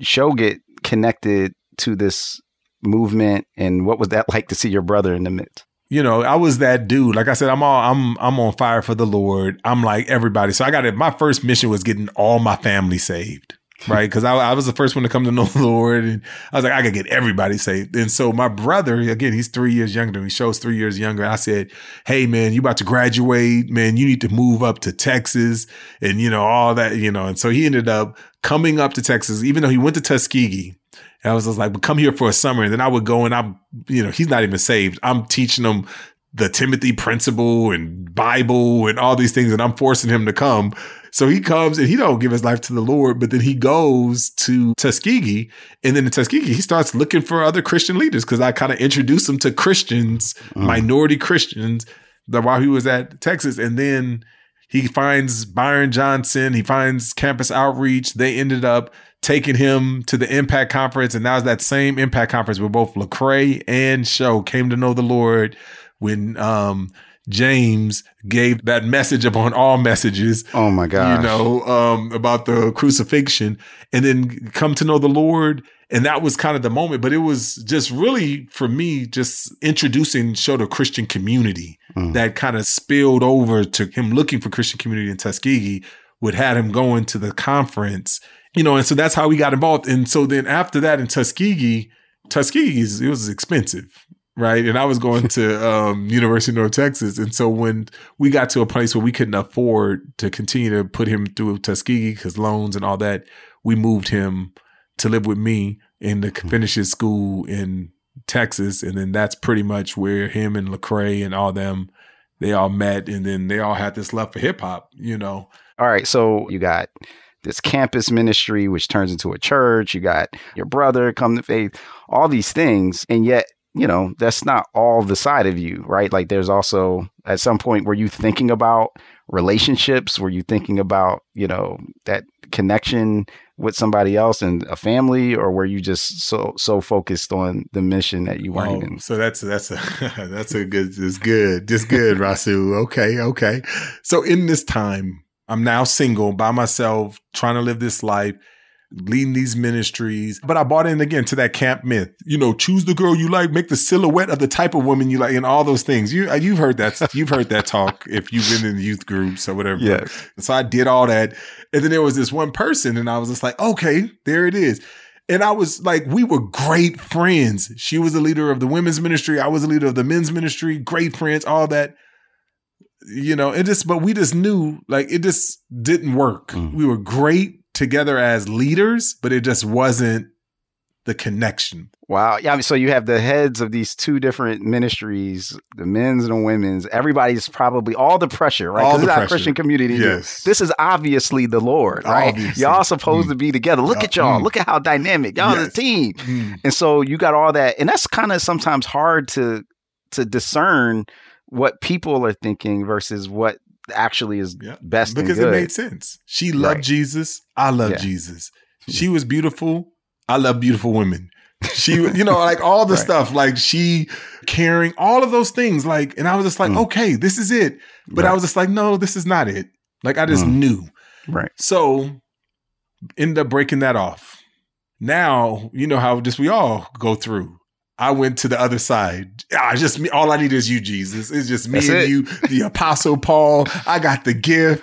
Sho get connected to this movement, and what was that like to see your brother in the midst? You know, I was that dude. Like I said, I'm all I'm I'm on fire for the Lord. I'm like everybody. So I got it. My first mission was getting all my family saved right? Because I, I, was the first one to come to know the Lord, and I was like, I could get everybody saved. And so my brother, again, he's three years younger me. Sho's three years younger. I said, Hey, man, you about to graduate, man? You need to move up to Texas, and you know all that, you know. And so he ended up coming up to Texas, even though he went to Tuskegee. And I was just like, but come here for a summer. And then I would go and I'm, you know, he's not even saved. I'm teaching him the Timothy principle and Bible and all these things. And I'm forcing him to come so he comes and he don't give his life to the Lord, but then he goes to Tuskegee, and then in Tuskegee he starts looking for other Christian leaders because I kind of introduced him to Christians, mm. minority Christians, that while he was at Texas, and then he finds Byron Johnson, he finds Campus Outreach. They ended up taking him to the Impact Conference, and now it's that same Impact Conference where both Lecrae and Sho came to know the Lord when um James gave that message upon all messages. Oh my God. You know, um, about the crucifixion and then come to know the Lord. And that was kind of the moment, but it was just really for me, just introducing Sho the Christian community mm. that kind of spilled over to him looking for Christian community in Tuskegee, would had him going to the conference, you know, and so that's how we got involved. And so then after that in Tuskegee, Tuskegee, it was expensive right? And I was going to um, University of North Texas, and so when we got to a place where we couldn't afford to continue to put him through Tuskegee because loans and all that, we moved him to live with me and to Hmm. finish his school in Texas, and then that's pretty much where him and Lecrae and all them they all met, and then they all had this love for hip hop, you know. All right, so you got this campus ministry, which turns into a church. You got your brother come to faith, all these things, and yet you know that's not all the side of you, right? Like there's also at some point were you thinking about relationships? Were you thinking about you know that connection with somebody else and a family, or were you just so so focused on the mission that you weren't Oh, even? so that's that's a that's a good it's good just good Rasool okay okay so in this time I'm now single by myself trying to live this life leading these ministries but I bought in again to that camp myth you know choose the girl you like make the silhouette of the type of woman you like and all those things you uh, you've heard that you've heard that talk if you've been in youth groups or whatever Yeah, so I did all that. And then there was this one person, and I was just like, okay, there it is. And I was like, we were great friends. She was the leader of the women's ministry. I was the leader of the men's ministry. Great friends, all that. You know, it just, but we just knew like it just didn't work. Mm. We were great together as leaders, but it just wasn't the connection. Wow. Yeah. I mean, so you have the heads of these two different ministries, the men's and the women's. Everybody's probably all the pressure, right? All the it's not a pressure. Christian community. Yes. This is obviously the Lord, right? Obviously. Y'all supposed Mm. to be together. Look Yeah. at y'all. Mm. Look at how dynamic. Y'all Yes. the team. Mm. And so you got all that. And that's kind of sometimes hard to to discern what people are thinking versus what actually is Yeah. best because it made sense. She loved Right. Jesus. I love Yeah. Jesus. She was beautiful. I love beautiful women. She, you know, like all the Right. stuff, like she caring, all of those things. Like, and I was just like, Mm. okay, this is it. But I was just like, no, this is not it. Like, I just Mm. knew. right. So, end up breaking that off. Now, you know how just we all go through. I went to the other side. Ah, just me. All I need is you, Jesus. It's just me That's and it. you, the Apostle Paul. I got the gift.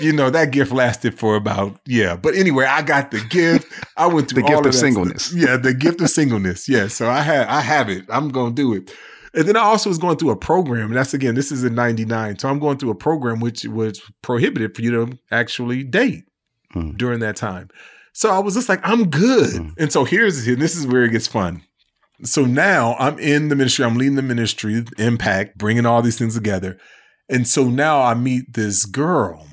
You know that gift lasted for about yeah. But anyway, I got the gift. I went through The gift all of that singleness. stuff. Yeah, the gift of singleness. Yeah. So I have I have it. I'm gonna do it. And then I also was going through a program, and that's again, this is in '99. So I'm going through a program which was prohibited for you to actually date Mm. during that time. So I was just like, I'm good. Mm. And so here's and this is where it gets fun. So now I'm in the ministry, I'm leading the ministry, impact, bringing all these things together. And so now I meet this girl.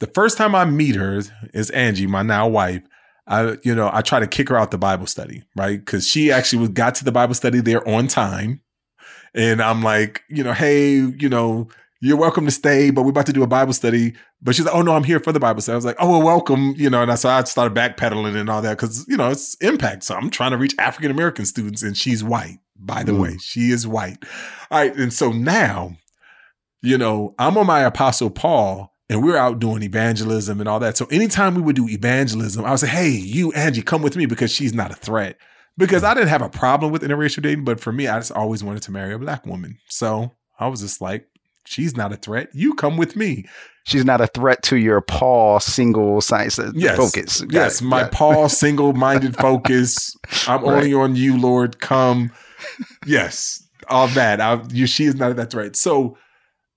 The first time I meet her is Angie, my now wife. I, you know, I try to kick her out the Bible study, right? Because she actually got to the Bible study there on time. And I'm like, you know, hey, you know, you're welcome to stay, but we're about to do a Bible study. But she's like, oh no, I'm here for the Bible study. I was like, oh well, welcome, you know. And I so I started backpedaling and all that because you know it's impact. So I'm trying to reach African American students, and she's white. By the Mm. way, she is white. All right, and so now, you know, I'm on my Apostle Paul, and we're out doing evangelism and all that. So anytime we would do evangelism, I would say, hey, you Angie, come with me because she's not a threat. Because I didn't have a problem with interracial dating, but for me, I just always wanted to marry a black woman. So I was just like, she's not a threat. You come with me. She's not a threat to your Paul single science uh, Yes. focus. Got yes, it. my. Paul single minded focus. I'm Right. only on you, Lord. Come. Yes, all that. I, you, she is not that threat. So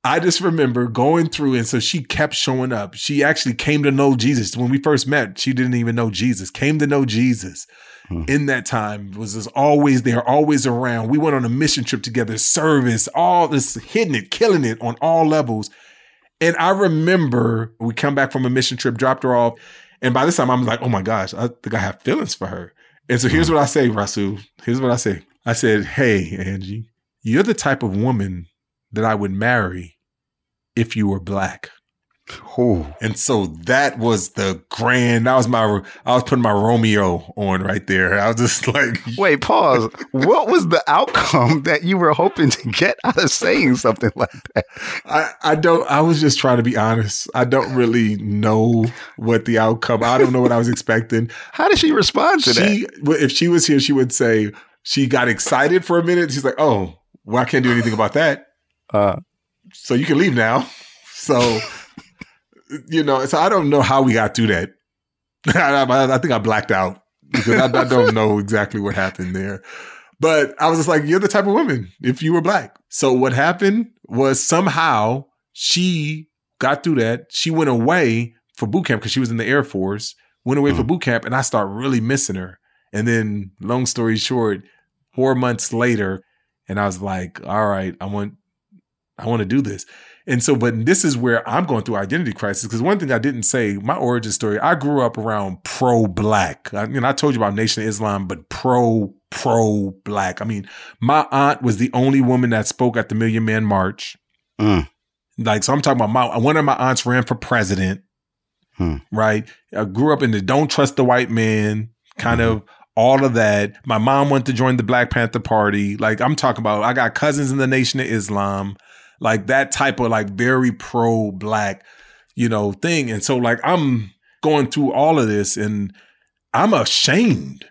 I just remember going through, and so she kept showing up. She actually came to know Jesus when we first met. She didn't even know Jesus. Came to know Jesus Hmm. in that time. Was just always there, always around. We went on a mission trip together, service, all this, hitting it, killing it on all levels. And I remember we come back from a mission trip, dropped her off. And by this time, I'm like, oh my gosh, I think I have feelings for her. And so here's mm-hmm. what I say, Rasool. Here's what I say. I said, hey, Angie, you're the type of woman that I would marry if you were black. Ooh. And so that was the grand, that was my, I was putting my Romeo on right there. I was just like, Wait, pause. what was the outcome that you were hoping to get out of saying something like that? I, I don't, I was just trying to be honest. I don't really know what the outcome, I don't know what I was expecting. How did she respond to that? she well, if she was here she would say she got excited for a minute she's like oh well i can't do anything about that Uh, so you can leave now so you know so i don't know how we got through that I, I- think i blacked out because I, I don't know exactly what happened there But I was just like, you're the type of woman if you were black. So what happened was somehow she got through that. She went away for boot camp because she was in the Air Force, went away mm. for boot camp, and I start really missing her. And then, long story short, four months later, and I was like, all right, I want I want to do this. And so, but this is where I'm going through identity crisis because one thing I didn't say, my origin story, I grew up around pro black. I, you know, I told you about Nation of Islam, but pro, pro black. I mean, my aunt was the only woman that spoke at the Million Man March. Mm. Like, so I'm talking about my, one of my aunts ran for president, hmm. right? I grew up in the don't trust the white man kind mm-hmm. of all of that. My mom went to join the Black Panther Party. Like, I'm talking about, I got cousins in the Nation of Islam like that type of like very pro black, you know, thing. And so like I'm going through all of this and I'm ashamed.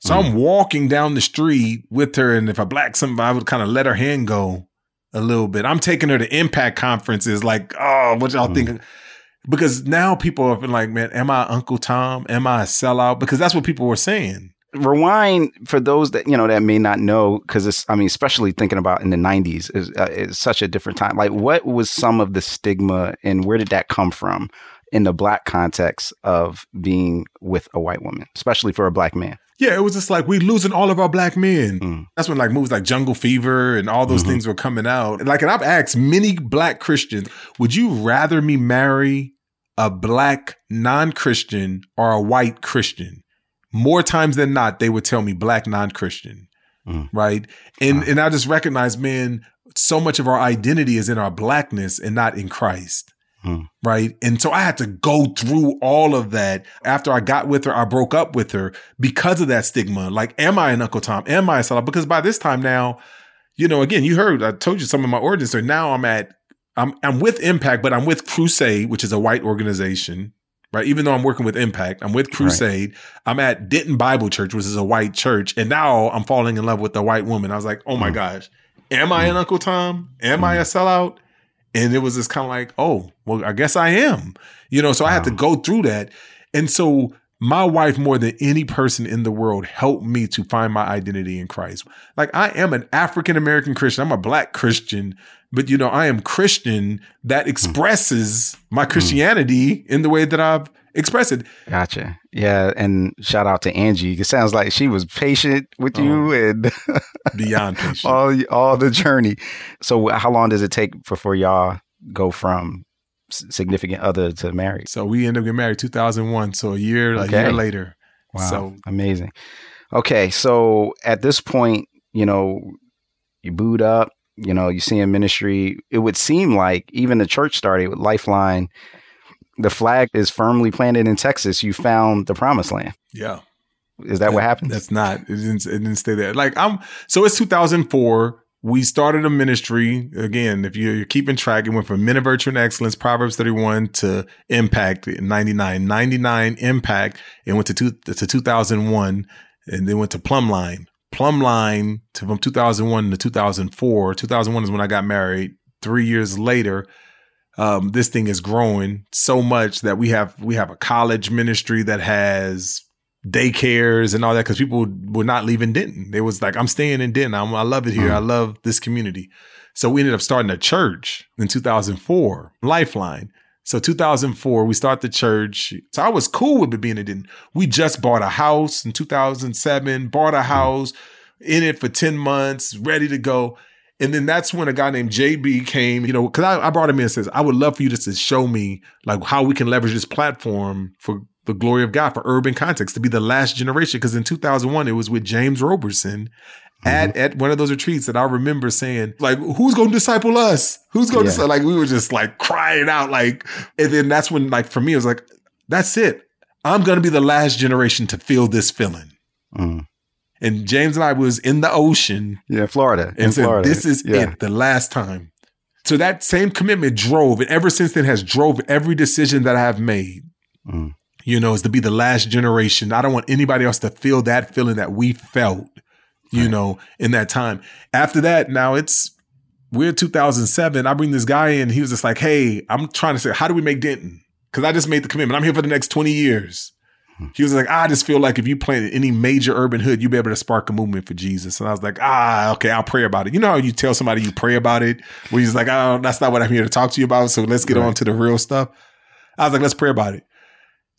So mm. I'm walking down the street with her, and if a black somebody, I would kind of let her hand go a little bit. I'm taking her to impact conferences, like, oh, what y'all mm. think? Because now people have been like, man, am I Uncle Tom? Am I a sellout? Because that's what people were saying rewind for those that you know that may not know because it's i mean especially thinking about in the 90s is, uh, is such a different time like what was some of the stigma and where did that come from in the black context of being with a white woman especially for a black man yeah, it was just like we losing all of our black men. Mm. That's when like movies like Jungle Fever and all those mm-hmm. things were coming out. Like, and I've asked many black Christians, would you rather me marry a black non-Christian or a white Christian? More times than not, they would tell me black non-Christian. Mm. Right. And wow. and I just recognize, man, so much of our identity is in our blackness and not in Christ. Mm. Right. And so I had to go through all of that. After I got with her, I broke up with her because of that stigma. Like, am I an Uncle Tom? Am I a Salah? Because by this time now, you know, again, you heard, I told you some of my origins. So now I'm at, I'm, I'm with Impact, but I'm with Crusade, which is a white organization right? Even though I'm working with Impact, I'm with Crusade. Right. I'm at Denton Bible Church, which is a white church, and now I'm falling in love with a white woman. I was like, oh my mm. gosh, am I an Uncle Tom? Am mm. I a sellout? And it was just kind of like, oh, well, I guess I am. You know, so wow. I had to go through that. And so my wife, more than any person in the world, helped me to find my identity in Christ. Like I am an African American Christian. I'm a black Christian, but you know, I am Christian that hmm. expresses my hmm. Christianity in the way that I've expressed it. Gotcha. Yeah, and shout out to Angie. It sounds like she was patient with you oh, and beyond patient. all all the journey. So, how long does it take before y'all go from significant other to married? So we ended up getting married 2001. So a year okay. a year later. Wow, so amazing. Okay, so at this point, you know, you boot up you know, you see in ministry, it would seem like even the church started with Lifeline. The flag is firmly planted in Texas. You found the promised land. Yeah. Is that, that what happened? That's not. It didn't, it didn't stay there. Like I'm. So it's 2004. We started a ministry again. If you're, you're keeping track, it went from Men of Virtue and Excellence, Proverbs 31 to Impact 99, 99 Impact. It went to two, to 2001, and then went to Plumline. Plumline to, from 2001 to 2004. 2001 is when I got married. Three years later, um, this thing is growing so much that we have we have a college ministry that has daycares and all that because people were not leaving Denton. It was like I'm staying in Denton. I'm, i love it here. Mm. I love this community. So we ended up starting a church in 2004, Lifeline. So 2004, we start the church. So I was cool with it being a Denton. We just bought a house in 2007, bought a house in it for 10 months, ready to go. And then that's when a guy named JB came, you know, because I, I, brought him in and says, I would love for you just to show me like how we can leverage this platform for the glory of God for urban context to be the last generation. Because in 2001, it was with James Roberson at, mm-hmm. at one of those retreats that I remember saying, like, who's going to disciple us? Who's going to, yeah. like, we were just like crying out, like, and then that's when, like, for me, it was like, that's it. I'm going to be the last generation to feel this feeling. Mm. And James and I was in the ocean. Yeah, Florida. And said, Florida. this is yeah. it, the last time. So that same commitment drove, and ever since then has drove every decision that I have made. Mm. You know, is to be the last generation. I don't want anybody else to feel that feeling that we felt you right. know, in that time. After that, now it's we're 2007. I bring this guy in. He was just like, "Hey, I'm trying to say, how do we make Denton? Because I just made the commitment. I'm here for the next 20 years." He was like, I just feel like if you plant any major urban hood, you'll be able to spark a movement for Jesus. And I was like, ah, okay, I'll pray about it. You know how you tell somebody you pray about it, where he's like, oh, that's not what I'm here to talk to you about. So let's get right. on to the real stuff. I was like, let's pray about it.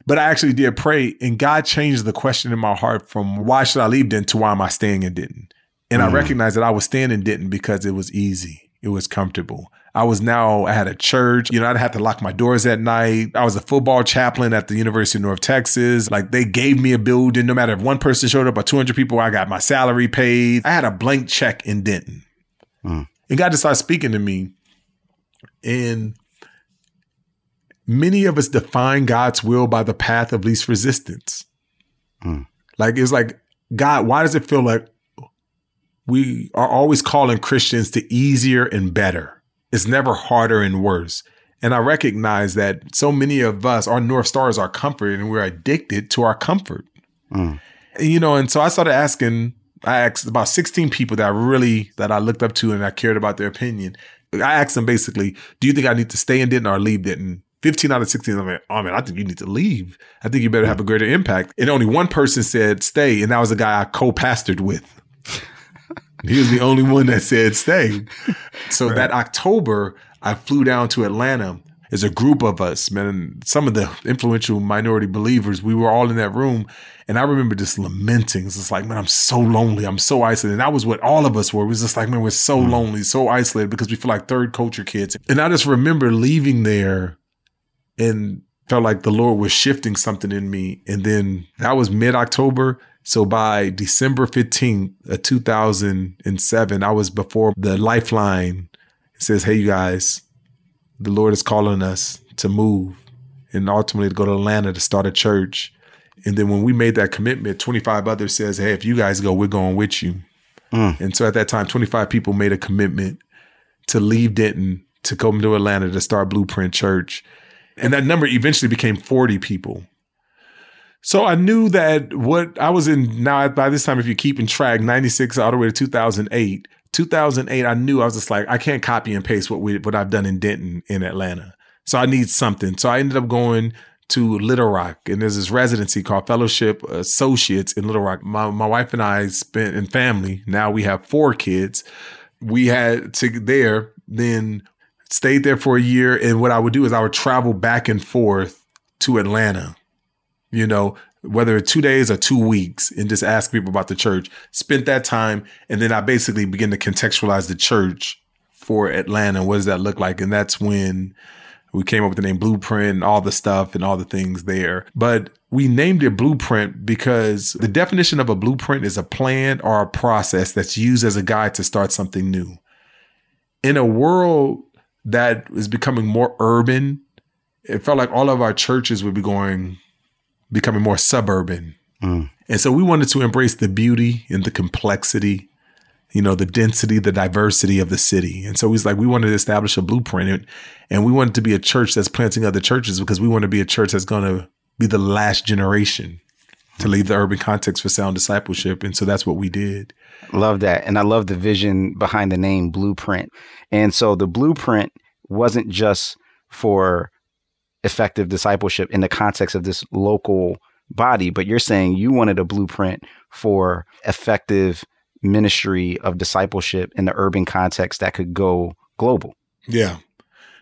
But I actually did pray, and God changed the question in my heart from why should I leave Denton to why am I staying in Denton? And mm. I recognized that I was staying in Denton because it was easy, it was comfortable. I was now, I had a church, you know, I'd have to lock my doors at night. I was a football chaplain at the University of North Texas. Like they gave me a building. No matter if one person showed up or 200 people, I got my salary paid. I had a blank check in Denton. Mm. And God just started speaking to me. And many of us define God's will by the path of least resistance. Mm. Like it's like, God, why does it feel like we are always calling Christians to easier and better? It's never harder and worse. And I recognize that so many of us, our North Star is our comfort, and we're addicted to our comfort. Mm. You know, and so I started asking, I asked about 16 people that I really, that I looked up to and I cared about their opinion. I asked them basically, do you think I need to stay in Denton or leave Denton? 15 out of 16, I'm like, oh man, I think you need to leave. I think you better have a greater impact. And only one person said stay, and that was a guy I co-pastored with. He was the only one that said stay. So right. that October, I flew down to Atlanta. As a group of us, man, some of the influential minority believers, we were all in that room. And I remember just lamenting. It's just like, man, I'm so lonely. I'm so isolated. And that was what all of us were. It was just like, man, we're so mm. lonely, so isolated because we feel like third culture kids. And I just remember leaving there and felt like the Lord was shifting something in me. And then that was mid October. So by December 15th of 2007, I was before the lifeline. It says, Hey, you guys, the Lord is calling us to move and ultimately to go to Atlanta to start a church. And then when we made that commitment, 25 others says, Hey, if you guys go, we're going with you. Mm. And so at that time, 25 people made a commitment to leave Denton to come to Atlanta to start Blueprint Church. And that number eventually became 40 people. So I knew that what I was in now by this time, if you're keeping track, 96 all the way to 2008, 2008, I knew I was just like, I can't copy and paste what we, what I've done in Denton in Atlanta. So I need something. So I ended up going to Little Rock and there's this residency called Fellowship Associates in Little Rock. My, my wife and I spent in family. Now we have four kids. We had to there, then stayed there for a year. And what I would do is I would travel back and forth to Atlanta you know, whether two days or two weeks, and just ask people about the church. Spent that time, and then I basically begin to contextualize the church for Atlanta. What does that look like? And that's when we came up with the name Blueprint and all the stuff and all the things there. But we named it Blueprint because the definition of a blueprint is a plan or a process that's used as a guide to start something new. In a world that is becoming more urban, it felt like all of our churches would be going becoming more suburban. Mm. And so we wanted to embrace the beauty and the complexity, you know, the density, the diversity of the city. And so he's like, we wanted to establish a blueprint and we wanted to be a church that's planting other churches because we want to be a church that's going to be the last generation to leave the urban context for sound discipleship. And so that's what we did. Love that. And I love the vision behind the name Blueprint. And so the blueprint wasn't just for effective discipleship in the context of this local body, but you're saying you wanted a blueprint for effective ministry of discipleship in the urban context that could go global. Yeah.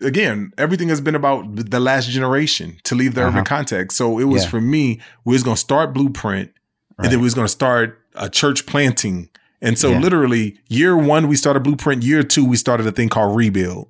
Again, everything has been about the last generation to leave the uh-huh. urban context. So it was yeah. for me, we was going to start blueprint right. and then we was going to start a church planting. And so yeah. literally year one, we started blueprint. Year two, we started a thing called rebuild.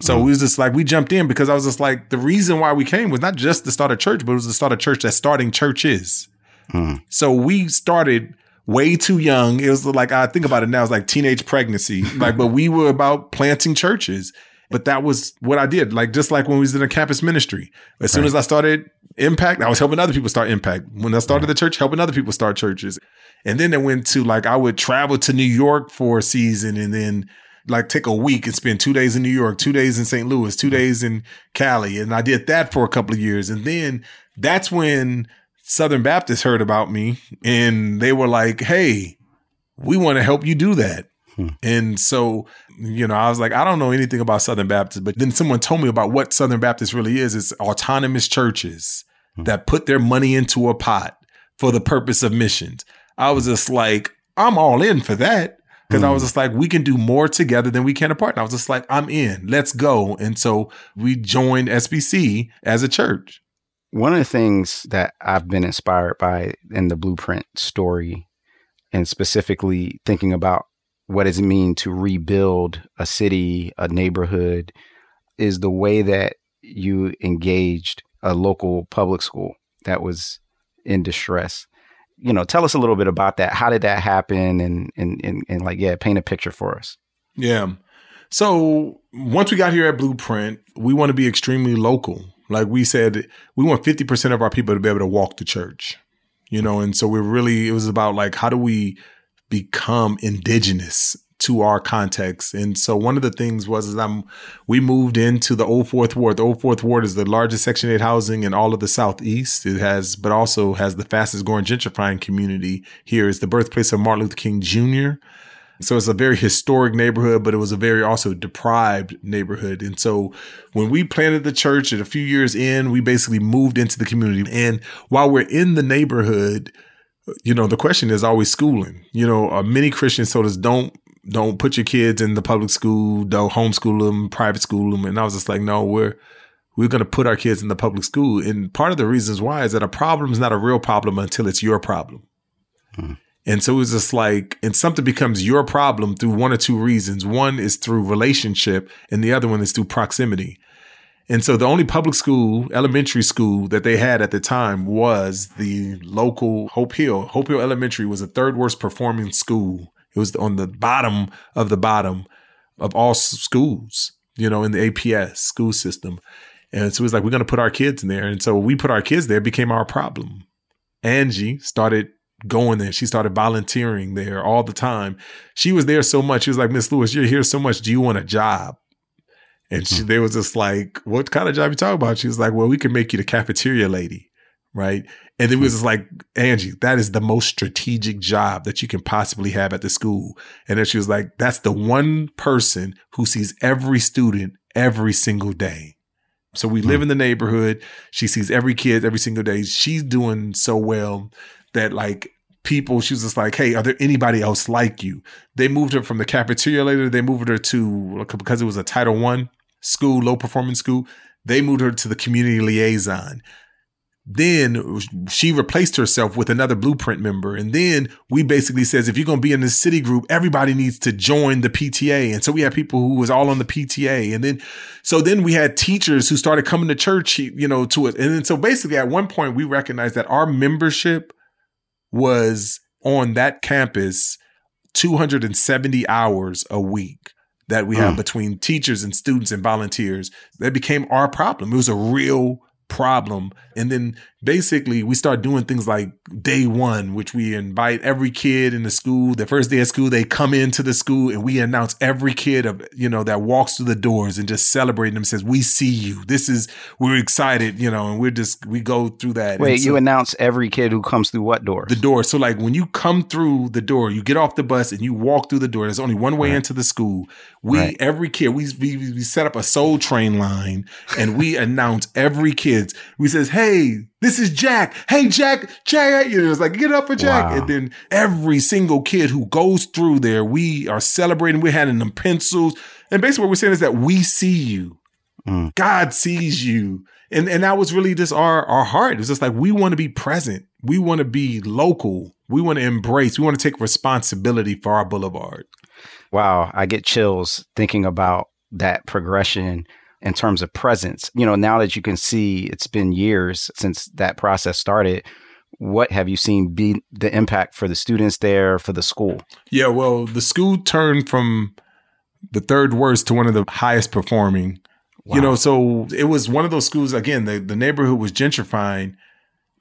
So mm-hmm. we was just like we jumped in because I was just like the reason why we came was not just to start a church, but it was to start a church that's starting churches. Mm-hmm. So we started way too young. It was like I think about it now, it's like teenage pregnancy. like, but we were about planting churches. But that was what I did. Like just like when we was in a campus ministry. As right. soon as I started Impact, I was helping other people start Impact. When I started the church, helping other people start churches. And then it went to like I would travel to New York for a season and then like take a week and spend two days in New York, two days in St. Louis, two days in Cali. And I did that for a couple of years. And then that's when Southern Baptists heard about me and they were like, Hey, we want to help you do that. Hmm. And so, you know, I was like, I don't know anything about Southern Baptists, but then someone told me about what Southern Baptist really is. It's autonomous churches. that put their money into a pot for the purpose of missions. I was just like, I'm all in for that. Because I was just like, we can do more together than we can apart. And I was just like, I'm in, let's go. And so we joined SBC as a church. One of the things that I've been inspired by in the blueprint story, and specifically thinking about what does it mean to rebuild a city, a neighborhood, is the way that you engaged a local public school that was in distress you know, tell us a little bit about that. How did that happen? And, and, and, and like, yeah, paint a picture for us. Yeah. So once we got here at Blueprint, we want to be extremely local. Like we said, we want 50% of our people to be able to walk to church, you know? And so we're really, it was about like, how do we become indigenous to our context. And so one of the things was is I'm we moved into the old fourth ward. The old fourth ward is the largest section eight housing in all of the southeast. It has but also has the fastest growing gentrifying community here. It's the birthplace of Martin Luther King Jr. So it's a very historic neighborhood, but it was a very also deprived neighborhood. And so when we planted the church at a few years in, we basically moved into the community. And while we're in the neighborhood, you know, the question is always schooling. You know, uh, many Christians told us don't don't put your kids in the public school, don't homeschool them, private school them. And I was just like, no, we're we're going to put our kids in the public school. And part of the reasons why is that a problem is not a real problem until it's your problem. Hmm. And so it's just like, and something becomes your problem through one or two reasons. One is through relationship, and the other one is through proximity. And so the only public school, elementary school that they had at the time was the local Hope Hill. Hope Hill Elementary was the third worst performing school it was on the bottom of the bottom of all schools, you know, in the APS school system. And so it was like, we're going to put our kids in there. And so we put our kids there, became our problem. Angie started going there. She started volunteering there all the time. She was there so much. She was like, Miss Lewis, you're here so much. Do you want a job? And she, hmm. they was just like, what kind of job you talking about? She was like, well, we can make you the cafeteria lady right? And it was just like, Angie, that is the most strategic job that you can possibly have at the school. And then she was like, that's the one person who sees every student every single day. So we live hmm. in the neighborhood. She sees every kid every single day. She's doing so well that like people, she was just like, Hey, are there anybody else like you? They moved her from the cafeteria later. They moved her to, because it was a title one school, low performance school. They moved her to the community liaison. Then she replaced herself with another blueprint member. And then we basically says, if you're going to be in the city group, everybody needs to join the PTA. And so we had people who was all on the PTA. And then, so then we had teachers who started coming to church, you know, to it. And then, so basically at one point we recognized that our membership was on that campus 270 hours a week that we have mm. between teachers and students and volunteers. That became our problem. It was a real problem. And then basically we start doing things like day one, which we invite every kid in the school. The first day of school, they come into the school and we announce every kid of, you know, that walks through the doors and just celebrating them says, we see you. This is, we're excited, you know, and we're just, we go through that. Wait, so, you announce every kid who comes through what door? The door. So like when you come through the door, you get off the bus and you walk through the door. There's only one way right. into the school. We, right. every kid, we, we, we set up a soul train line and we announce every kid. We says, Hey, this is Jack. Hey, Jack, Jack. You know, it's like, get up for Jack. Wow. And then every single kid who goes through there, we are celebrating. We're handing them pencils. And basically what we're saying is that we see you. Mm. God sees you. And and that was really just our our heart. It's just like we want to be present. We want to be local. We want to embrace. We want to take responsibility for our boulevard. Wow, I get chills thinking about that progression in terms of presence. You know, now that you can see it's been years since that process started, what have you seen be the impact for the students there, for the school? Yeah, well, the school turned from the third worst to one of the highest performing. Wow. You know, so it was one of those schools, again, the, the neighborhood was gentrifying,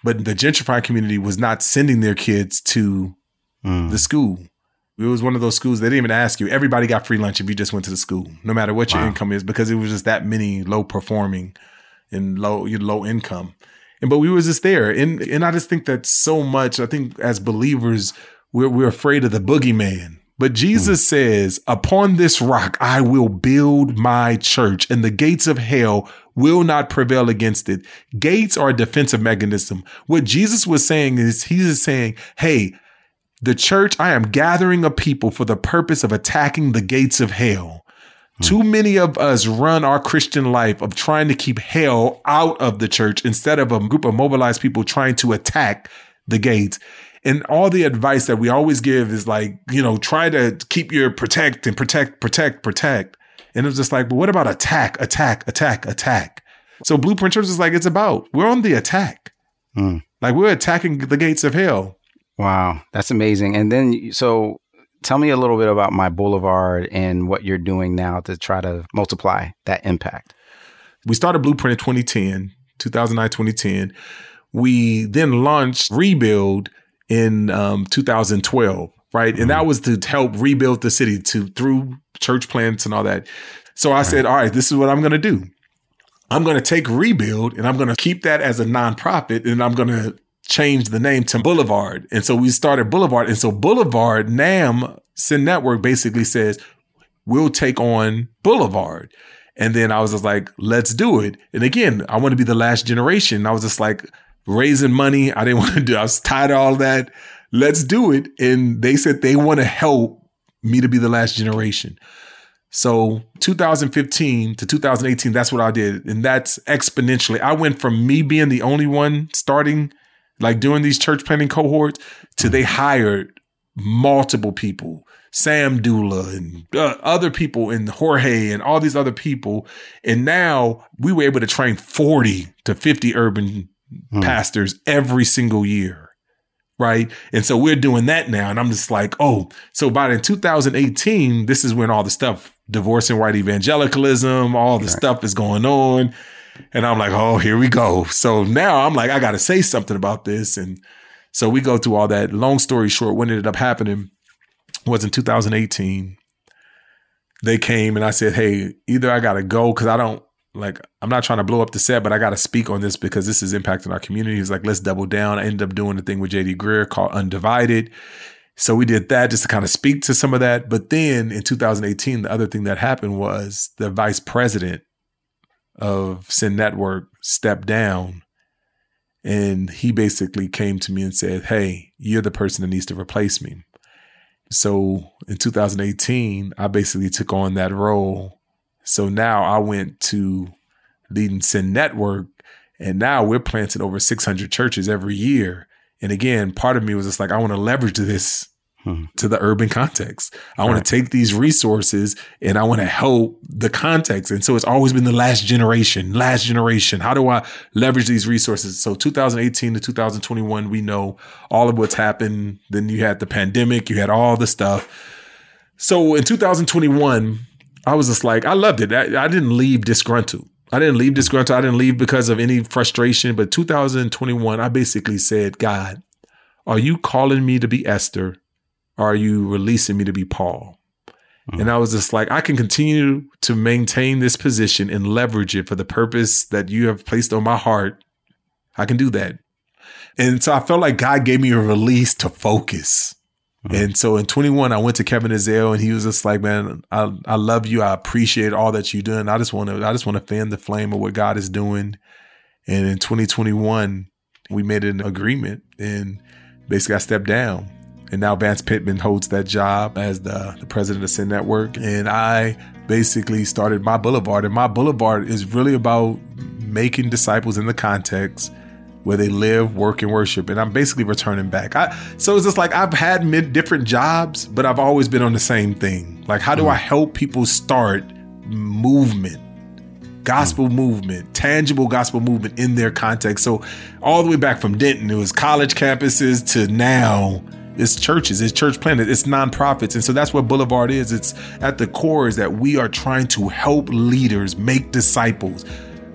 but the gentrifying community was not sending their kids to mm. the school. It was one of those schools they didn't even ask you. Everybody got free lunch if you just went to the school, no matter what your wow. income is, because it was just that many low performing and low low income. And but we was just there, and and I just think that so much. I think as believers, we're we're afraid of the boogeyman. But Jesus mm. says, Upon this rock I will build my church, and the gates of hell will not prevail against it. Gates are a defensive mechanism. What Jesus was saying is, He's saying, Hey, the church, I am gathering a people for the purpose of attacking the gates of hell. Mm. Too many of us run our Christian life of trying to keep hell out of the church instead of a group of mobilized people trying to attack the gates. And all the advice that we always give is like, you know, try to keep your protect and protect, protect, protect. And it's just like, but what about attack, attack, attack, attack? So Blueprint Church is like, it's about, we're on the attack. Mm. Like we're attacking the gates of hell. Wow. That's amazing. And then, so tell me a little bit about my boulevard and what you're doing now to try to multiply that impact. We started Blueprint in 2010, 2009, 2010. We then launched Rebuild in um, 2012, right? Mm-hmm. And that mm-hmm. was to help rebuild the city to through church plants and all that. So I right. said, all right, this is what I'm going to do. I'm going to take Rebuild and I'm going to keep that as a nonprofit and I'm going to change the name to Boulevard. And so we started Boulevard. And so Boulevard, NAM, Send Network basically says, we'll take on Boulevard. And then I was just like, let's do it. And again, I want to be the last generation. I was just like, raising money. I didn't want to do, I was tired of all that. Let's do it. And they said they want to help me to be the last generation. So 2015 to 2018, that's what I did. And that's exponentially. I went from me being the only one starting, like doing these church planting cohorts, to they hired multiple people. Sam Dula and uh, other people and Jorge and all these other people. And now we were able to train 40 to 50 urban mm. pastors every single year. Right. And so we're doing that now. And I'm just like, oh, so by in 2018, this is when all the stuff, divorcing white evangelicalism, all the right. stuff is going on. And I'm like, oh, here we go. So now I'm like, I got to say something about this. And so we go through all that. Long story short, what ended up happening was in 2018, they came and I said, hey, either I got to go because I don't, like I'm not trying to blow up the set, but I got to speak on this because this is impacting our community. He's like, let's double down. I ended up doing the thing with JD Greear called Undivided. So we did that just to kind of speak to some of that. But then in 2018, the other thing that happened was the vice president of Send Network stepped down. And he basically came to me and said, Hey, you're the person that needs to replace me. So in 2018, I basically took on that role so now I went to Leading Send Network, and now we're planting over 600 churches every year. And again, part of me was just like, I want to leverage this hmm. to the urban context. I right. want to take these resources and I want to help the context. And so it's always been the last generation, last generation. How do I leverage these resources? So 2018 to 2021, we know all of what's happened. Then you had the pandemic, you had all the stuff. So in 2021, I was just like, I loved it. I, I didn't leave disgruntled. I didn't leave disgruntled. I didn't leave because of any frustration. But 2021, I basically said, God, are you calling me to be Esther? Are you releasing me to be Paul? Mm-hmm. And I was just like, I can continue to maintain this position and leverage it for the purpose that you have placed on my heart. I can do that. And so I felt like God gave me a release to focus. Mm-hmm. And so in 21, I went to Kevin Ezell and he was just like, man, I, I love you. I appreciate all that you're doing. I just want to, I just want to fan the flame of what God is doing. And in 2021, we made an agreement and basically I stepped down. And now Vance Pitman holds that job as the, the president of Send Network. And I basically started my boulevard. And my boulevard is really about making disciples in the context where they live, work, and worship. And I'm basically returning back. I, so it's just like I've had mid, different jobs, but I've always been on the same thing. Like, how do mm. I help people start movement? Gospel mm. movement, tangible gospel movement in their context. So, all the way back from Denton, it was college campuses to now, it's churches, it's church planted, it's nonprofits. And so that's what Boulevard is. It's at the core is that we are trying to help leaders make disciples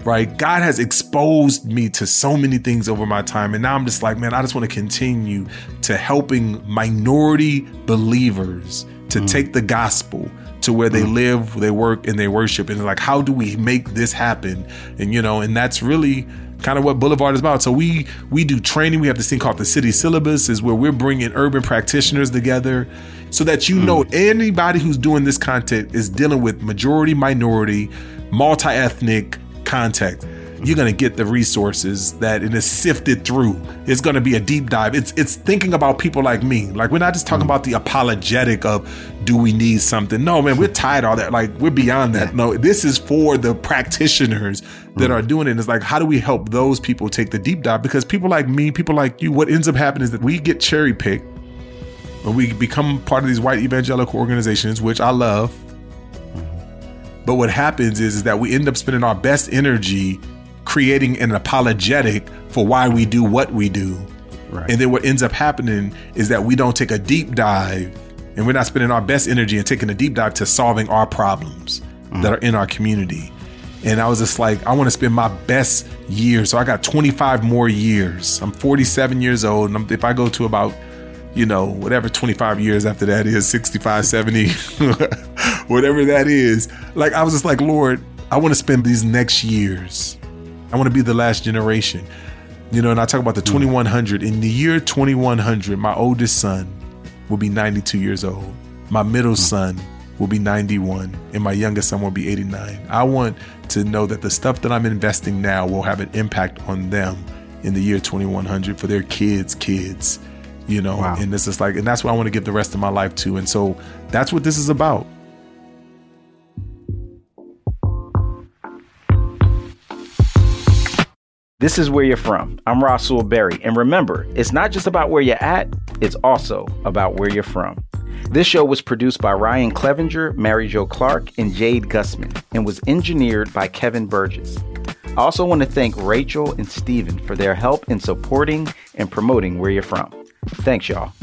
right? God has exposed me to so many things over my time. And now I'm just like, man, I just want to continue to helping minority believers to mm. take the gospel to where they mm. live, they work, and they worship. And like, how do we make this happen? And, you know, and that's really kind of what Boulevard is about. So we we do training. We have this thing called the city syllabus, is where we're bringing urban practitioners together, so that you mm. know anybody who's doing this content is dealing with majority, minority, multi ethnic context you're going to get the resources that it is sifted through. It's going to be a deep dive. It's it's thinking about people like me. Like we're not just talking mm. about the apologetic of do we need something. No, man, we're tired of all that. Like we're beyond that. No, this is for the practitioners that mm. are doing it. It's like how do we help those people take the deep dive? Because people like me, people like you, what ends up happening is that we get cherry picked when we become part of these white evangelical organizations, which I love. Mm-hmm. But what happens is, is that we end up spending our best energy creating an apologetic for why we do what we do. Right. And then what ends up happening is that we don't take a deep dive and we're not spending our best energy and taking a deep dive to solving our problems mm. that are in our community. And I was just like, I want to spend my best years. So I got 25 more years. I'm 47 years old. And if I go to about, you know, whatever 25 years after that is, 65, 70, whatever that is, like I was just like, Lord, I want to spend these next years I want to be the last generation. You know, and I talk about the hmm. 2100. In the year 2100, my oldest son will be 92 years old. My middle hmm. son will be 91 and my youngest son will be 89. I want to know that the stuff that I'm investing now will have an impact on them in the year 2100 for their kids' kids, you know. Wow. And this is like, and that's what I want to give the rest of my life to. And so that's what this is about. This is where you're from. I'm Rasool Berry. And remember, it's not just about where you're at, it's also about where you're from. This show was produced by Ryan Clevenger, Mary Jo Clark, and Jade Gussman, and was engineered by Kevin Burgess. I also want to thank Rachel and Steven for their help in supporting and promoting Where You're From. Thanks, y'all.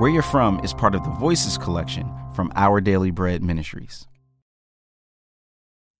Where You're From is part of the Voices collection from Our Daily Bread Ministries.